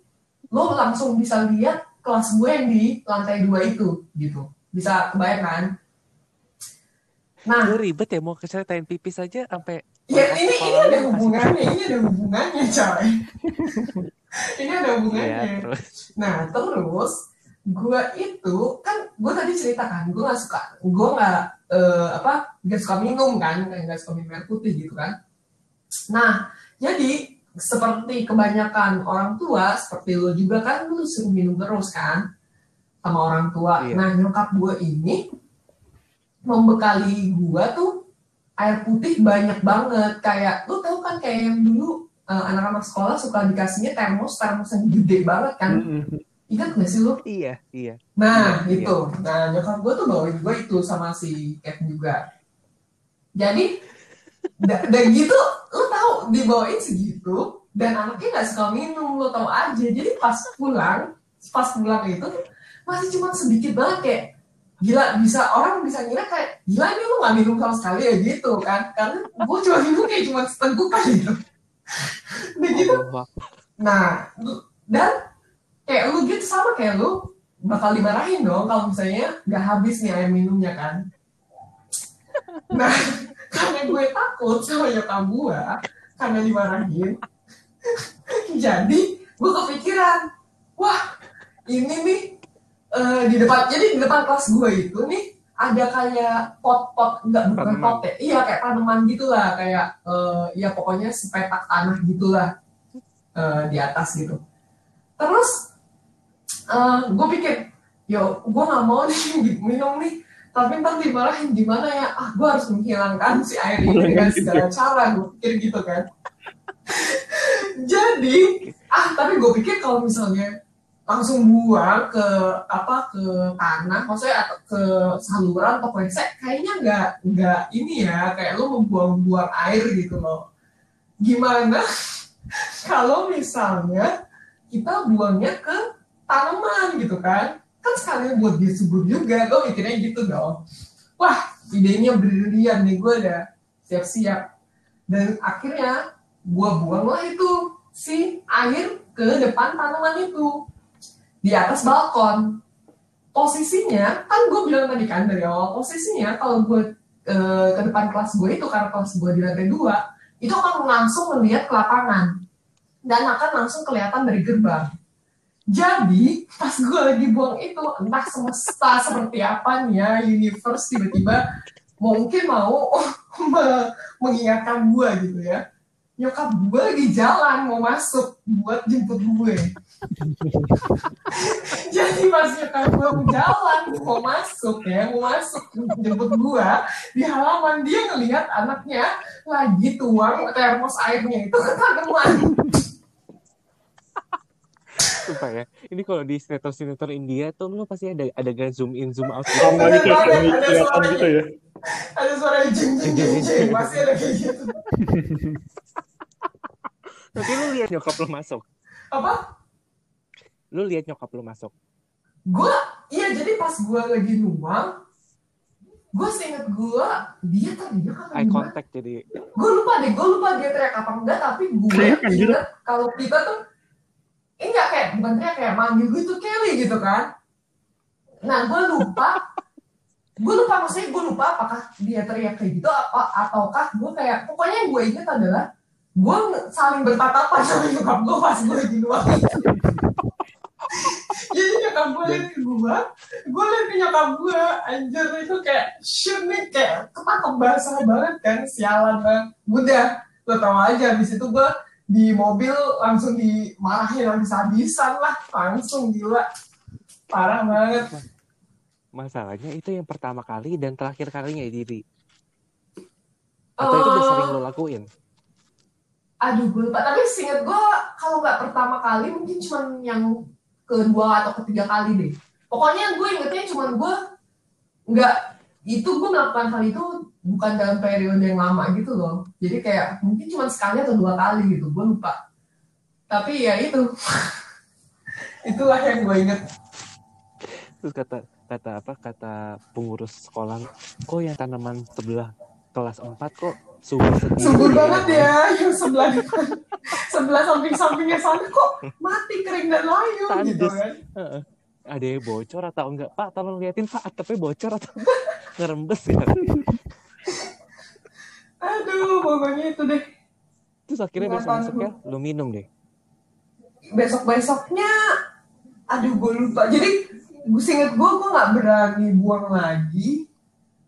lo langsung bisa lihat kelas gue yang di lantai dua itu gitu. Bisa kebayang kan? Nah Lu ribet ya mau ceritain pipis aja sampai ya ini ini ada hubungannya ini ada hubungannya coy. Ini ada Iya, hubungannya terus. Nah terus gue itu kan gue tadi cerita kan gue nggak suka gue nggak eh, apa nggak suka minum kan nggak suka minum air putih gitu kan. Nah jadi seperti kebanyakan orang tua seperti lo juga kan lu suruh minum terus kan sama orang tua. Iya. Nah nyokap gue ini membekali gue tuh air putih banyak banget kayak lu tahu kan kayak yang dulu eh, anak-anak sekolah suka dikasihnya termos termos yang gede banget kan Ingat gak sih lu? Iya, iya. Nah, Iya, itu. Nah, nyokap gue tuh bawain gue itu sama si Kevin juga. Jadi, da- dan gitu, lu tahu dibawain segitu, dan anaknya gak suka minum, lu tahu aja. Jadi pas pulang, pas pulang itu, masih cuma sedikit banget kayak, gila bisa orang bisa ngira kayak gila ini lu gak minum sama sekali ya gitu kan karena gue cuma minum kayak cuma gitu Udah gitu. Nah, dan kayak lu gitu sama kayak lu bakal dimarahin dong kalau misalnya nggak habis nih air minumnya kan. Nah, karena gue takut sama nyokap gue, karena dimarahin, jadi gue kepikiran, wah ini nih eh, di depan, jadi di depan kelas gue itu nih ada kayak pot-pot, enggak bukan pot ya, iya kayak tanaman gitulah, kayak eh, ya pokoknya sepetak tanah gitulah eh, di atas gitu. Terus gue pikir, yo gue nggak mau nih minum nih, tapi ntar dimarahin gimana ya? Ah gue harus menghilangkan si air ini dengan segala cara, gue pikir gitu kan. Jadi, ah tapi gue pikir kalau misalnya langsung buang ke apa ke tanah, maksudnya atau ke saluran atau WC, kayaknya nggak nggak ini ya, kayak lu membuang-buang air gitu loh. Gimana kalau misalnya kita buangnya ke tanaman gitu kan. Kan sekalian buat dia subur juga gue mikirnya gitu dong. Wah idenya brilian nih gue udah siap-siap. Dan akhirnya gue buanglah itu si air ke depan tanaman itu di atas balkon. Posisinya kan gue bilang tadi kan dari awal posisinya kalau gue eh, ke depan kelas gue itu karena kelas gue di lantai dua itu akan langsung melihat ke lapangan. Dan akan langsung kelihatan dari gerbang. Jadi pas gue lagi buang itu entah semesta seperti apa nih ya universe tiba-tiba mungkin mau me- mengingatkan gue gitu ya. Nyokap gue lagi jalan mau masuk buat jemput gue. Jadi pas nyokap gue mau jalan mau masuk ya mau masuk jemput gue di halaman dia ngelihat anaknya lagi tuang termos airnya itu ke tanaman. Sumpah ya. Ini kalau di sinetron-sinetron India tuh lu pasti ada ada zoom in zoom out gitu. Iya banget, kami ada suaranya. gitu ya. Ada suara jeng jeng jeng jeng, pasti ada kayak gitu. Tapi lu lihat nyokap lu masuk. Apa? Lu lihat nyokap lu masuk. Gue, iya jadi pas gue lagi nuang, gue seinget gue dia teriak apa Eye contact jadi Gue lupa deh, gue lupa dia teriak apa enggak, tapi gue inget kalau kita tuh ini enggak kayak bukan teriak kayak manggil gitu Kelly gitu kan. Nah gue lupa, gue lupa maksudnya gue lupa apakah dia teriak kayak gitu apa ataukah gue kayak pokoknya yang gue inget adalah gue saling bertatapan sama nyokap gue pas gue lagi nuang. Jadi nyokap gue liat ke gue, gue liat ke nyokap gue, anjir itu kayak shoot nih kayak ketangkep basah banget kan, sialan banget. Udah, lo tau aja, habis itu gue di mobil langsung dimarahin habis-habisan lah, langsung gila. Parah banget. masalahnya itu yang pertama kali dan terakhir kalinya ya diri. Atau itu udah Eh, sering lo lakuin? Aduh gue lupa, tapi seinget gue kalau nggak pertama kali mungkin cuma yang kedua atau ketiga kali deh. Pokoknya gue ingetnya cuma gue nggak itu gue melakukan hal itu bukan dalam periode yang lama gitu loh. Jadi kayak mungkin cuma sekali atau dua kali gitu, gue lupa. Tapi ya itu, itulah yang gue inget. Terus kata kata apa kata pengurus sekolah, kok yang tanaman sebelah kelas 4 kok subur sendiri. Subur banget ya, yang sebelah sebelah samping-sampingnya sana kok mati kering dan layu gitu Tandes. kan. Ada yang bocor atau enggak? Pak, tolong liatin Pak, atapnya bocor atau ngerembes ya. Aduh, pokoknya itu deh. Terus akhirnya besok besoknya lu minum deh. besok besoknya aduh gue lupa. Jadi gue singkat gue gue nggak berani buang lagi.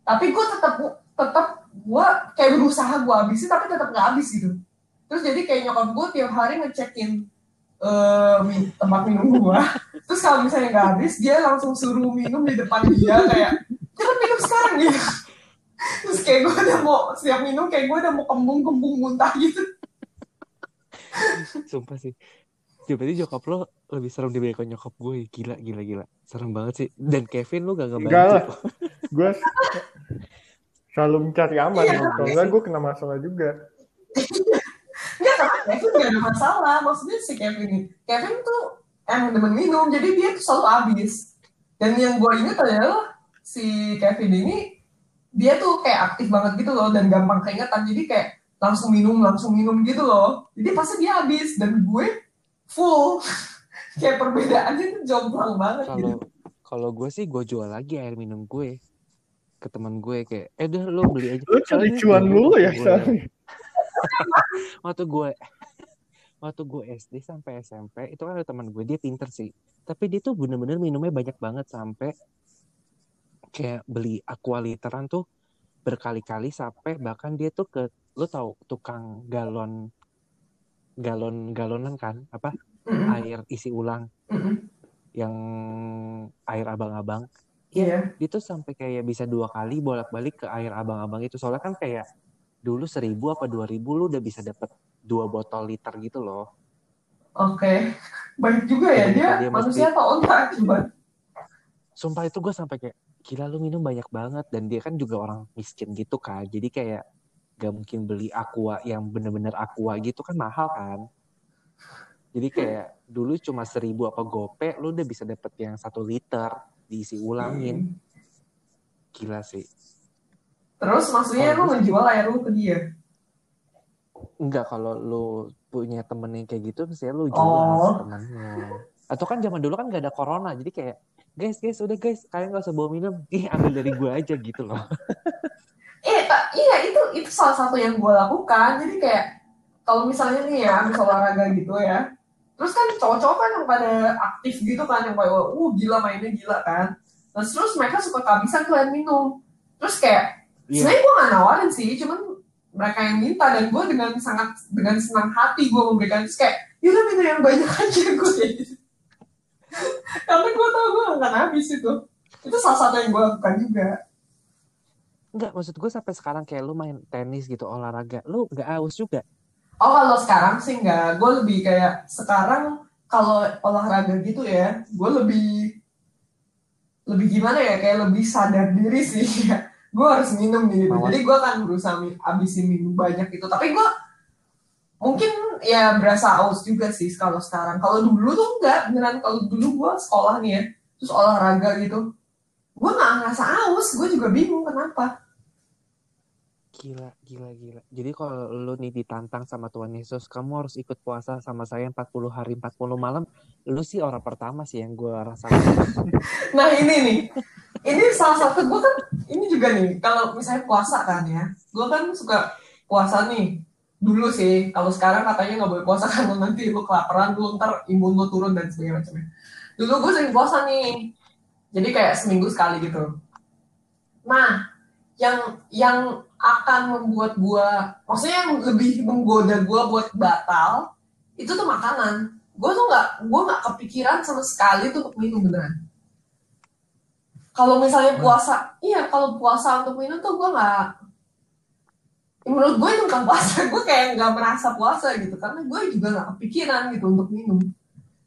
Tapi gue tetap tetap gue kayak berusaha gue habisin tapi tetap nggak habis gitu. Terus jadi kayak nyokap gue tiap hari ngecekin eh, mi- tempat minum gue terus kalau misalnya nggak habis dia langsung suruh minum di depan dia kayak cepet minum sekarang gitu terus kayak gue udah mau siap minum kayak gue udah mau kembung-kembung muntah gitu Sumpah sih. Ya, berarti nyokap lo lebih serem dibandingkan nyokap gue. Gila, gila, gila. Serem banget sih. Dan Kevin lu gak Enggak ngebantu. lah. Gue selalu mencari aman. Iya. Kalau enggak gue kena masalah juga. Enggak, tapi Kevin gak ada masalah. Maksudnya si Kevin ini. Kevin tuh emang demen minum, jadi dia tuh selalu habis. Dan yang gue inget adalah si Kevin ini, dia tuh kayak aktif banget gitu loh, dan gampang keingetan. Jadi kayak langsung minum, langsung minum gitu loh. Jadi pasti dia habis, dan gue full. kayak perbedaannya tuh jomplang banget gitu. Kalau kalau gue sih gue jual lagi air minum gue ke teman gue kayak eh udah lo beli aja Lu cari cuan mulu ya, waktu gue- Sal? waktu gue waktu gue SD sampai SMP itu kan ada teman gue dia pinter sih tapi dia tuh bener-bener minumnya banyak banget sampai kayak beli aqua literan tuh berkali-kali sampai bahkan dia tuh ke lu tahu tukang galon galon galonan kan apa Mm-mm, air isi ulang mm-mm. yang air abang-abang Iya. dia tuh sampai kayak bisa dua kali bolak-balik ke air abang-abang itu soalnya kan kayak dulu seribu apa dua ribu lu udah bisa dapet dua botol liter gitu loh Oke. Baik juga ya, dia, Dia mesti- manusia atau onta coba. sumpah itu gue sampai kayak gila lu minum banyak banget. Dan dia kan juga orang miskin gitu kan jadi kayak gak mungkin beli aqua yang bener-bener aqua gitu kan mahal kan. Jadi kayak dulu cuma seribu apa gope lu udah bisa dapet yang satu liter diisi ulangin. Gila sih. Terus maksudnya lu Kalau menjual air lu ke dia? Enggak kalau lu punya temen yang kayak gitu misalnya lu jual Oh. temennya. Atau kan zaman dulu kan gak ada corona jadi kayak guys guys udah guys kalian gak usah bawa minum ih ambil dari gue aja gitu loh Eh, tak, iya itu itu salah satu yang gue lakukan. Jadi kayak kalau misalnya nih ya, habis olahraga gitu ya, terus kan cowok-cowok kan yang pada aktif gitu kan, yang kayak, uh gila mainnya gila kan. Terus terus mereka suka kehabisan tuh minum. Terus kayak Iya. sebenarnya gue gak nawarin sih, cuman mereka yang minta dan gue dengan sangat dengan senang hati gue memberikan terus kayak yaudah minta yang banyak aja gue gitu. Karena gue tau gue gak akan habis itu. Itu salah satu yang gue lakukan juga. Enggak, maksud gue sampai sekarang kayak lu main tenis gitu, olahraga. Lu nggak haus juga. Oh kalau sekarang sih enggak, gue lebih kayak sekarang kalau olahraga gitu ya, gue lebih lebih gimana ya kayak lebih sadar diri sih ya. Gue harus minum nih gitu. Mawas. Jadi gue akan berusaha habisin minum banyak itu. Tapi gue mungkin ya berasa aus juga sih kalau sekarang. Kalau dulu tuh enggak beneran. Kalau dulu gue sekolah nih ya, terus olahraga gitu, gue nggak ngerasa aus. Gue juga bingung kenapa. Gila, gila, gila. Jadi kalau lu nih ditantang sama Tuhan Yesus, kamu harus ikut puasa sama saya 40 hari 40 malam. Lu sih orang pertama sih yang gue rasakan. Nah ini nih, ini salah satu gue kan ini juga nih kalau misalnya puasa kan ya, gue kan suka puasa nih dulu sih. Kalau sekarang katanya nggak boleh puasa karena nanti lu kelaparan, lu ntar imun lu turun dan sebagainya macamnya. Dulu gue sering puasa nih, jadi kayak seminggu sekali gitu. Nah, yang yang akan membuat gue, maksudnya yang lebih menggoda gue buat batal, itu tuh makanan. Gue tuh nggak, gue nggak kepikiran sama sekali tuh untuk minum beneran kalau misalnya puasa, iya kalau puasa untuk minum tuh gue nggak, menurut gue itu bukan puasa, gue kayak nggak merasa puasa gitu, karena gue juga nggak kepikiran gitu untuk minum,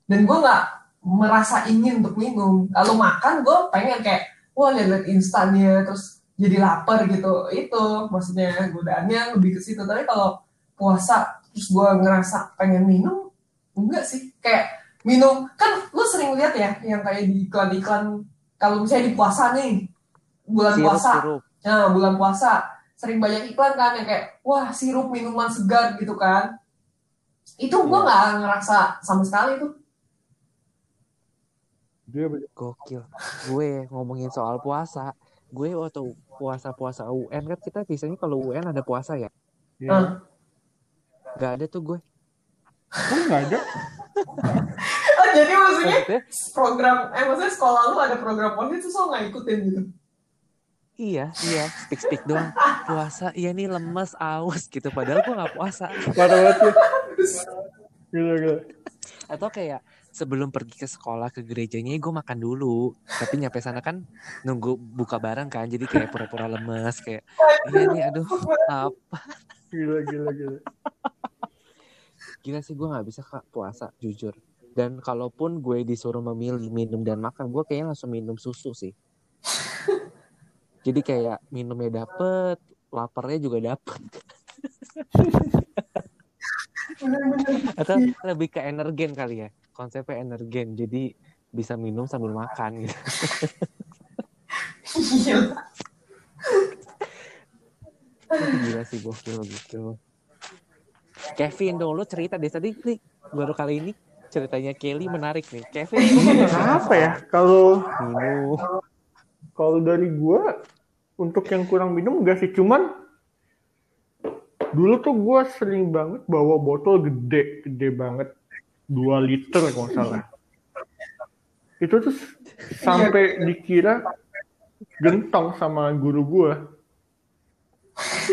dan gue nggak merasa ingin untuk minum. Kalau makan gue pengen kayak, wah lihat instannya, terus jadi lapar gitu, itu maksudnya godaannya lebih ke situ. Tapi kalau puasa terus gue ngerasa pengen minum, enggak sih, kayak minum kan lu sering lihat ya yang kayak di iklan-iklan kalau misalnya di puasa nih bulan Sirup, puasa sirup. nah bulan puasa sering banyak iklan kan yang kayak wah sirup minuman segar gitu kan itu gue Iya. nggak ngerasa sama sekali Dia bener. Gokil. Gue ngomongin soal puasa. Gue waktu puasa-puasa UN kan kita biasanya kalau UN ada puasa ya. Iya. Nah, Gak ada tuh gue. Kok nggak ada? oh, jadi maksudnya Maksudnya, program eh maksudnya sekolah lu ada program puasa itu so nggak ikutin gitu iya, iya. Speak-speak doang. Puasa, iya nih lemes, aus gitu. Padahal gue gak puasa. Parah banget ya. Gila, gila. Atau kayak sebelum pergi ke sekolah, ke gerejanya gue makan dulu. Tapi nyampe sana kan nunggu buka bareng kan. Jadi kayak pura-pura lemes. Kayak, iya nih aduh, apa. Gila, gila, gila. Gila sih gue gak bisa kak puasa, jujur. Dan kalaupun gue disuruh memilih minum dan makan, gue kayaknya langsung minum susu sih. Jadi kayak minumnya dapet, laparnya juga dapet. Atau lebih ke energen kali ya. Konsepnya energen. Jadi bisa minum sambil makan gitu. gila sih gokil gitu. Kevin dong, lu cerita deh tadi nih, baru kali ini ceritanya Kelly menarik nih. Kevin Apa ya? Kalau minum. kalau dari gua untuk yang kurang minum enggak sih, cuman dulu tuh gua sering banget bawa botol gede, gede banget. 2 liter kalau nggak salah. Itu tuh sampai dikira gentong sama guru gua.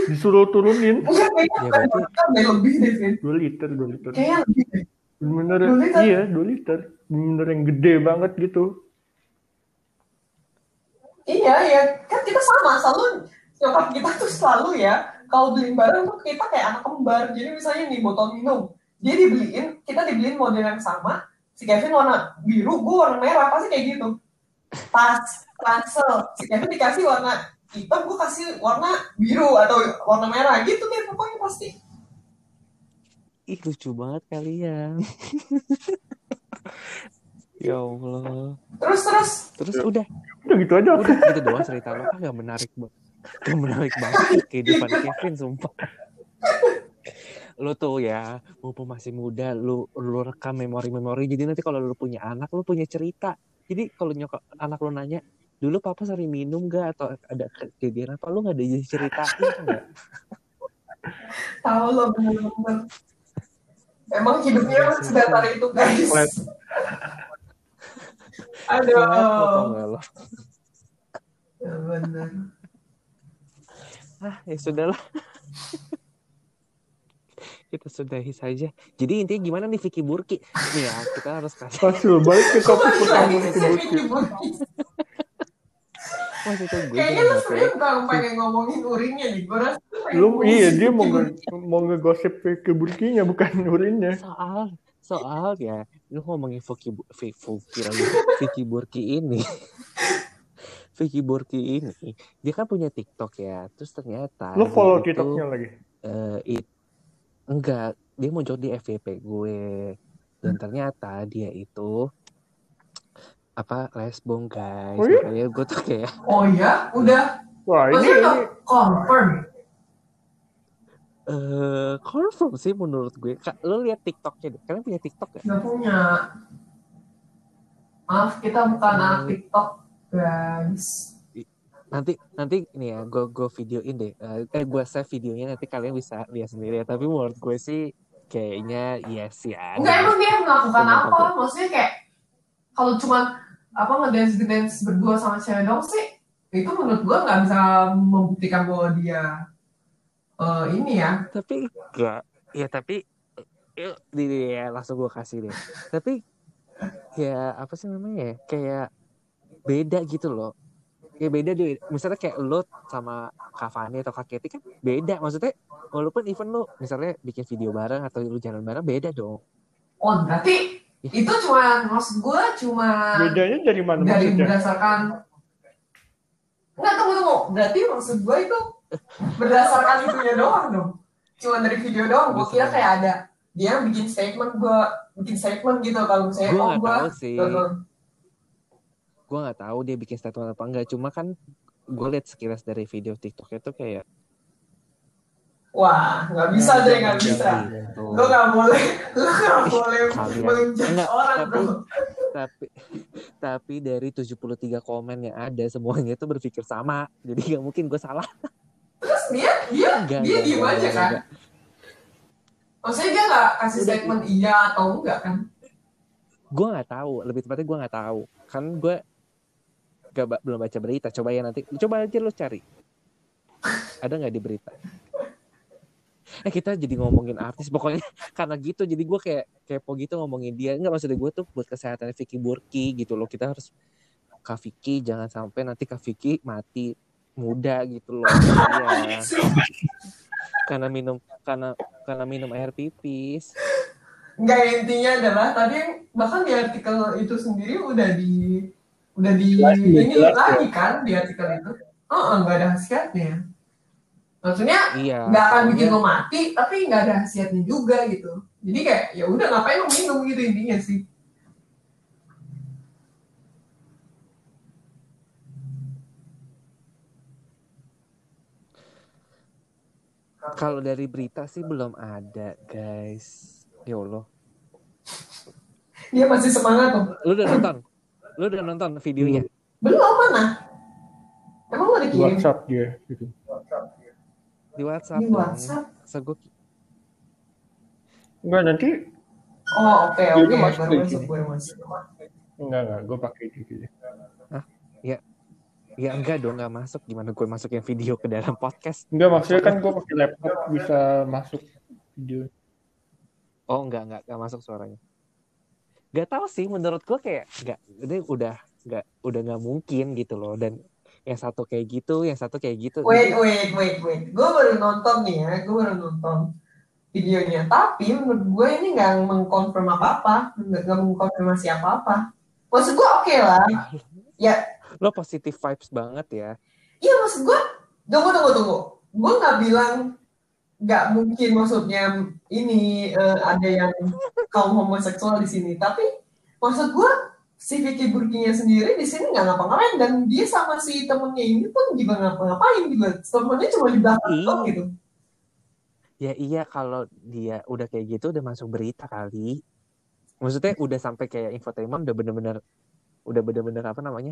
Disuruh turunin Ya, berarti- 2 liter, 2 liter. Bener, Dua liter? iya 2 liter. Bener yang gede banget gitu. Iya, ya kan kita sama selalu nyokap kita tuh selalu ya kalau beliin barang tuh kita kayak anak kembar. Jadi misalnya nih botol minum, dia dibeliin, kita dibeliin model yang sama. Si Kevin warna biru, gue warna merah, pasti kayak gitu. Tas, ransel, si Kevin dikasih warna hitam, gue kasih warna biru atau warna merah gitu deh pokoknya pasti. Ih lucu banget kalian. ya Allah. Terus terus, Terus udah, Udah gitu aja. udah gitu doang cerita lo kan gak menarik banget. Gak menarik banget kehidupan Kevin sumpah. Lu tuh ya, mumpung masih muda, lu lu rekam memori-memori. Jadi nanti kalau lu punya anak, lu punya cerita. Jadi kalau nyokap anak lu nanya, dulu papa sering minum gak atau ada kejadian apa lu gak ada ceritain nggak? tahu lo bener-bener. Emang hidupnya sedatar itu guys. Aduh. Tau lo? Ya, bener. Ah, ya sudahlah. kita sudahi saja. Jadi intinya gimana nih Vicky Burki? Nih ya, kita harus kasih. Hasil balik ke topik pertama Vicky Burki. Itu gue Kayaknya lu nggak sebenernya bukan pengen ngomongin urinnya nih. Gue rasa lu iya dia mau Vicky nge, mau ngegosip ke Burkinya bukan urinnya. soal soal ya lu ngomongin Vicky Vicky lagi Vicky Burki ini Vicky Burki ini dia kan punya TikTok ya terus ternyata Lu follow itu, TikToknya lagi? eh, it- enggak dia muncul di FYP gue dan ternyata dia itu apa lesbong guys Oh iya? makanya gue tuh kayak Oh ya, udah. Wah ini, ini confirm. Eh confirm sih menurut gue Kak, lu lihat TikToknya deh kalian punya TikTok gak? Nggak punya. Maaf, kita bukan Hmm. anak TikTok, guys. nanti nanti ini ya gue gue videoin deh eh eh, gue save videonya nanti kalian bisa lihat sendiri ya tapi menurut gue sih kayaknya yes ya Enggak, emang dia melakukan apa? tuh? Maksudnya kayak, kalau cuma apa ngedance ngedance berdua sama cewek dong sih, itu menurut gua nggak bisa membuktikan bahwa dia eh, ini ya. tapi enggak. Ya tapi yuk di di- ya, langsung gue kasih deh. Tapi ya apa sih namanya ya? Kayak beda gitu loh. Kayak beda deh misalnya kayak lo sama Kak Fani atau Kak Keti kan beda. Maksudnya walaupun even lo misalnya bikin video bareng atau lu jalan bareng beda dong. Oh, berarti itu cuma maksud gua cuma bedanya dari mana dari maksudnya? berdasarkan Enggak, tunggu, tunggu. Berarti maksud gue itu berdasarkan itunya doang dong. Cuma dari video doang. Gue kira kayak ada dia bikin statement, gue bikin statement gitu. Kalau misalnya, gue oh nggak gue... tahu sih gue nggak tahu dia bikin statement apa enggak cuma kan gue liat sekilas dari video TikToknya tuh kayak Wah, nggak bisa deh, nggak bisa. gitu. Lo nggak boleh, lo nggak boleh menjudge orang, tapi bro. tapi tapi dari 73 komen yang ada semuanya tuh berpikir sama jadi nggak mungkin gue salah dia, dia, enggak dia enggak, diem enggak, aja enggak, kan? enggak. Maksudnya dia nggak kasih Udah, statement iya atau enggak kan? gue nggak tahu lebih tepatnya gue nggak tahu. Kan gue gak belum baca berita. Coba ya nanti coba aja lo cari. Ada nggak di berita? Eh kita jadi ngomongin artis. Pokoknya karena gitu jadi gue kayak kepo gitu ngomongin dia. Nggak maksudnya gue tuh buat kesehatan Vicky Burki gitu loh. Kita harus Kak Vicky jangan sampai nanti Kak Vicky mati muda gitu loh Iya. karena minum karena karena minum air pipis Enggak intinya adalah tadi bahkan di artikel itu sendiri udah di udah di Jelas, udah ini jelas, lagi kan di artikel itu. Oh, enggak ada khasiatnya. Maksudnya iya nggak akan bikin lo mati tapi nggak ada khasiatnya juga gitu. Jadi kayak ya udah ngapain lo minum gitu intinya sih. Kalau dari berita sih belum ada, guys. Ya Allah. Dia masih semangat tuh. Lu udah nonton? Lu udah nonton videonya? Belum mana? Emang lo Di dikirim WhatsApp dia gitu. Di WhatsApp. di. WhatsApp? Gua- Enggak nanti Oh oke Dia oke udah masuk masuk masuk. enggak enggak gue pakai di gitu. Ya enggak dong, enggak masuk. Gimana gue masukin video ke dalam podcast? Enggak maksudnya kan gue pakai laptop bisa masuk video. Oh, enggak, enggak, enggak masuk suaranya. Gak tahu sih, menurut gue kayak enggak, ini udah enggak, udah enggak mungkin gitu loh. Dan yang satu kayak gitu, yang satu kayak gitu. Wait, wait, wait, wait. Gue baru nonton nih ya, gue baru nonton videonya. Tapi menurut gue ini nggak mengkonfirm apa-apa, nggak nggak mengkonfirmasi apa-apa. Maksud gue oke lah. Ya, lo positive vibes banget ya. iya maksud gue, tunggu, tunggu, tunggu. Gue nggak bilang nggak mungkin maksudnya ini eh, ada yang kaum homoseksual di sini. Tapi maksud gue si Vicky Burkinya sendiri di sini nggak ngapa-ngapain dan dia sama si temennya ini pun juga ngapa-ngapain juga. Temennya cuma di belakang Iya. gitu. Ya iya kalau dia udah kayak gitu udah masuk berita kali. Maksudnya udah sampai kayak infotainment udah bener-bener udah bener-bener apa namanya?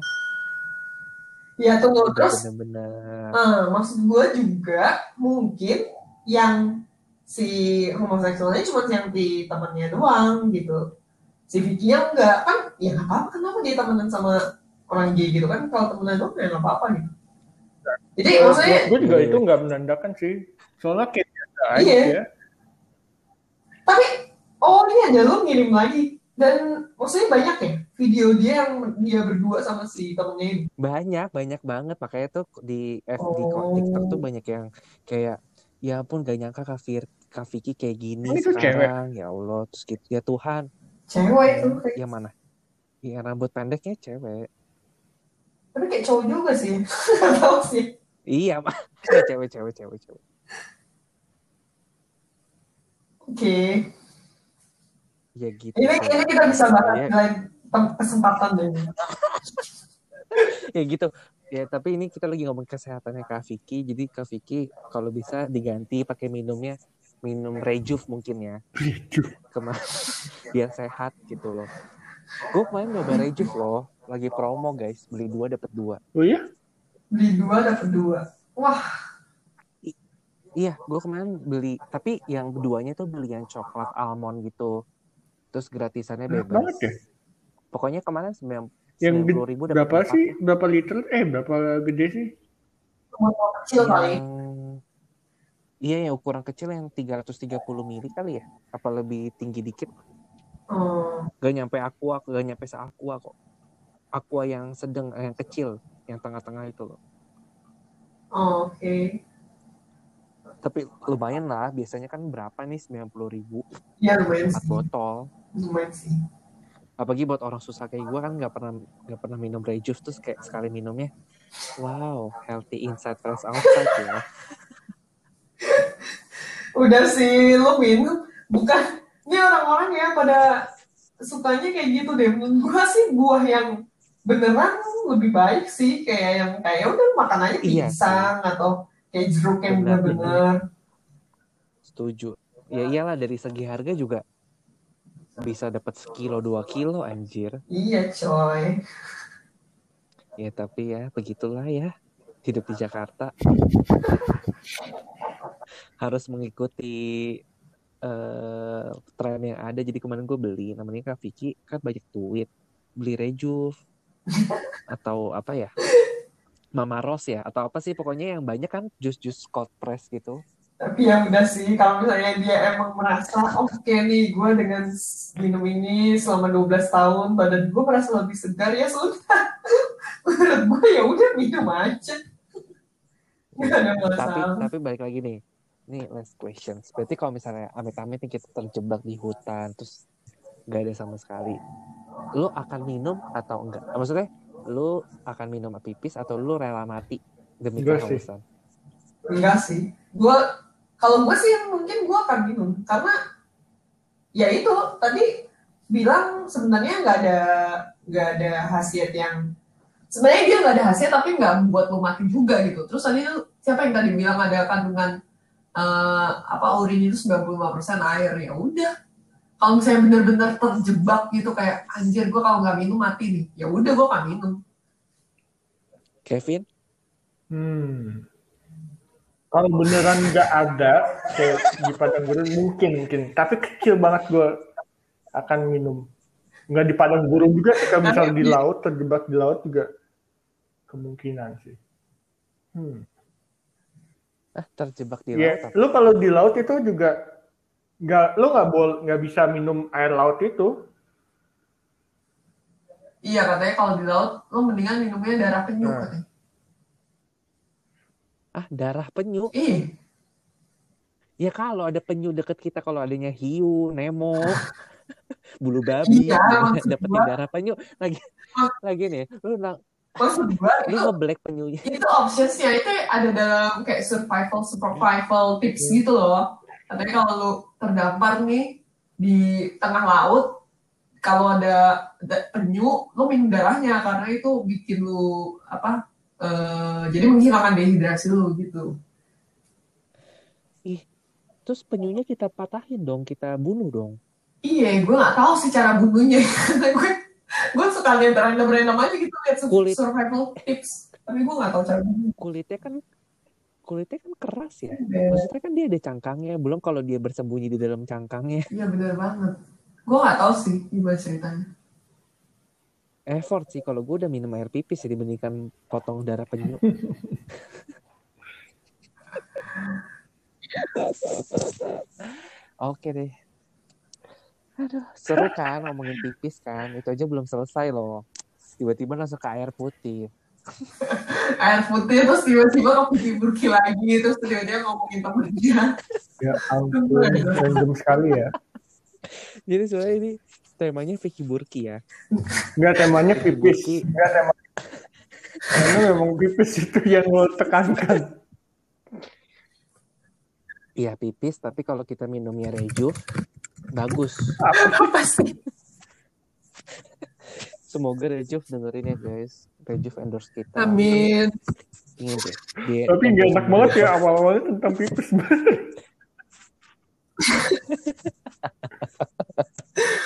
Ya tunggu terus. bener-bener eh, maksud gue juga mungkin yang si homoseksualnya cuma yang di temannya doang gitu. Si Vicky nya enggak kan? Ya nggak apa-apa kenapa dia temenan sama orang gay gitu kan? Kalau temenan doang ya nggak apa-apa gitu. Jadi maksudnya gue juga Iya, itu iya. nggak menandakan sih. Soalnya kayak aja. Iya. tapi oh ini ada lo ngirim lagi dan maksudnya banyak ya video dia yang dia berdua sama si temennya ini. banyak banyak banget makanya tuh di FD Oh. TikTok tuh banyak yang kayak ya ampun gak nyangka Kak, Fir, Kak Vicky kayak gini Ini tuh sekarang ya Allah terus gitu ya Tuhan Cewek itu. kayak- Yang mana? Yang rambut pendeknya cewek. Tapi kayak cowok juga sih. Gak tau sih. Iya, Pak. Ya, cewek, cewek, cewek, cewek. Oke. Ya gitu. Ini, ini kita bisa bahas Ya, lain kesempatan deh. ya gitu. Ya, tapi ini kita lagi ngomong kesehatannya Kak Vicky. Jadi Kak Vicky kalau bisa diganti pakai minumnya minum rejuve mungkin ya. Kema biar sehat gitu loh. Gue kemarin nyoba rejuve loh. Lagi promo guys. Beli dua dapat dua. Oh iya? Beli dua dapat dua. Wah, Iya, gue kemarin beli. Tapi yang keduanya tuh beli yang coklat almond gitu. Terus gratisannya Enak bebas. banget ya. Pokoknya kemarin sembilan Yang puluh ribu dapat berapa empat. sih? Berapa liter? Eh, berapa gede sih? motor kecil kali. Iya, yang ukuran kecil yang 330 mili kali ya? Apa lebih tinggi dikit? Hmm. Gak nyampe aqua, gak nyampe seaqua kok. Aqua yang sedang, eh, yang kecil, yang tengah-tengah itu loh. Oh, Oke. Tapi lumayan lah, biasanya kan berapa nih 90 ribu, Ya lumayan 4 sih. botol. Lumayan sih. Apalagi buat orang susah kayak gue kan gak pernah gak pernah minum rejuve terus kayak sekali minumnya, wow, healthy inside fresh outside ya. Udah sih lu minum. Bukan. Ini orang-orang ya pada sukanya kayak gitu deh. Menurut gua sih buah yang beneran lebih baik sih. Kayak yang kayak udah makan aja Iya. pisang atau jeruk yang Benar, bener-bener. Setuju. Ya iyalah dari segi harga juga bisa dapat sekilo dua kilo anjir. Iya coy. Ya tapi ya begitulah ya hidup di Jakarta harus mengikuti eh, tren yang ada. Jadi kemarin gue beli namanya Kak Vicky kan banyak duit beli rejuve atau apa ya Mama Rose ya atau apa sih pokoknya yang banyak kan jus-jus cold press gitu. Tapi ya udah sih, kalau misalnya dia emang merasa, oke nih, gue dengan minum ini selama 12 tahun, badan gue merasa lebih segar, ya sudah. Menurut gue ya udah minum aja. Gak ada Tapi masalah. tapi balik lagi nih. Nih last questions. Berarti kalau misalnya amit-amit nih kita terjebak di hutan terus nggak ada sama sekali, lu akan minum atau enggak? Maksudnya lu akan minum pipis atau lu rela mati demi Enggak sih. kehausan? Enggak sih. Gue, kalau gue sih mungkin gue akan minum. Karena, ya itu, tadi bilang sebenarnya nggak ada nggak ada khasiat yang sebenarnya dia nggak ada khasiat tapi nggak membuat lo mati juga gitu. Terus tadi siapa yang tadi bilang ada kandungan eh, apa urin itu 95% air ya udah. Kalau misalnya benar-benar terjebak gitu kayak anjir gue kalau nggak minum mati nih, ya udah gue akan minum. Kevin? Hmm. Kalau beneran nggak ada kayak di padang gurun mungkin mungkin, tapi kecil banget gue akan minum. Nggak di padang gurun juga, sih, kalau misal di laut terjebak di laut juga kemungkinan sih. Hmm. Ah, terjebak di Ya, laut. apa? lu kalau di laut itu juga nggak, lu nggak boleh nggak bisa minum air laut itu. Iya katanya kalau di laut lo mendingan minumnya darah penyu Nah. katanya. Ah, darah penyu. Ih, Ya kalau ada penyu deket kita kalau adanya hiu, nemo, bulu babi, Iya, dapetin gua. darah penyu lagi lagi nih, lu nang, maksud gue lu itu ngeblack penyunya. itu optionsnya itu ada dalam kayak survival survival tips gitu loh. Katanya kalau lu terdampar nih di tengah laut, kalau ada, penyu, lu minum darahnya karena itu bikin lu apa? eh, jadi menghilangkan dehidrasi lu gitu. Terus penyunya kita patahin dong, kita bunuh dong. Iya, gue nggak tahu sih cara bunuhnya. Gue gue suka lihat random-random aja gitu lihat Kulit. survival tips. Tapi gue nggak tahu cara bunuhnya. Kulitnya kan kulitnya kan keras ya. Iya. Maksudnya kan dia ada cangkangnya, belum kalau dia bersembunyi di dalam cangkangnya. Iya bener banget. Gue nggak tahu sih gimana ceritanya. Effort sih kalau gue udah minum air pipis ya dibandingkan potong darah penyu. Oke deh. Aduh, seru kan ngomongin pipis kan. Itu aja belum selesai loh. Tiba-tiba langsung ke air putih. Air putih terus tiba-tiba ke burki lagi terus tiba-tiba ngomongin temennya. Ya ampun, random sekali ya. Jadi sebenarnya ini temanya Vicky Burki ya. Enggak temanya Vicky pipis. Enggak tema. Karena memang pipis itu yang lo tekankan. Iya pipis, tapi kalau kita minumnya Rejuve bagus. Apa sih? Semoga Rejuve dengerin ya guys ke Juve endorse kita. Amin. Ini Tapi nggak enak banget ya awal-awalnya tentang pipis banget.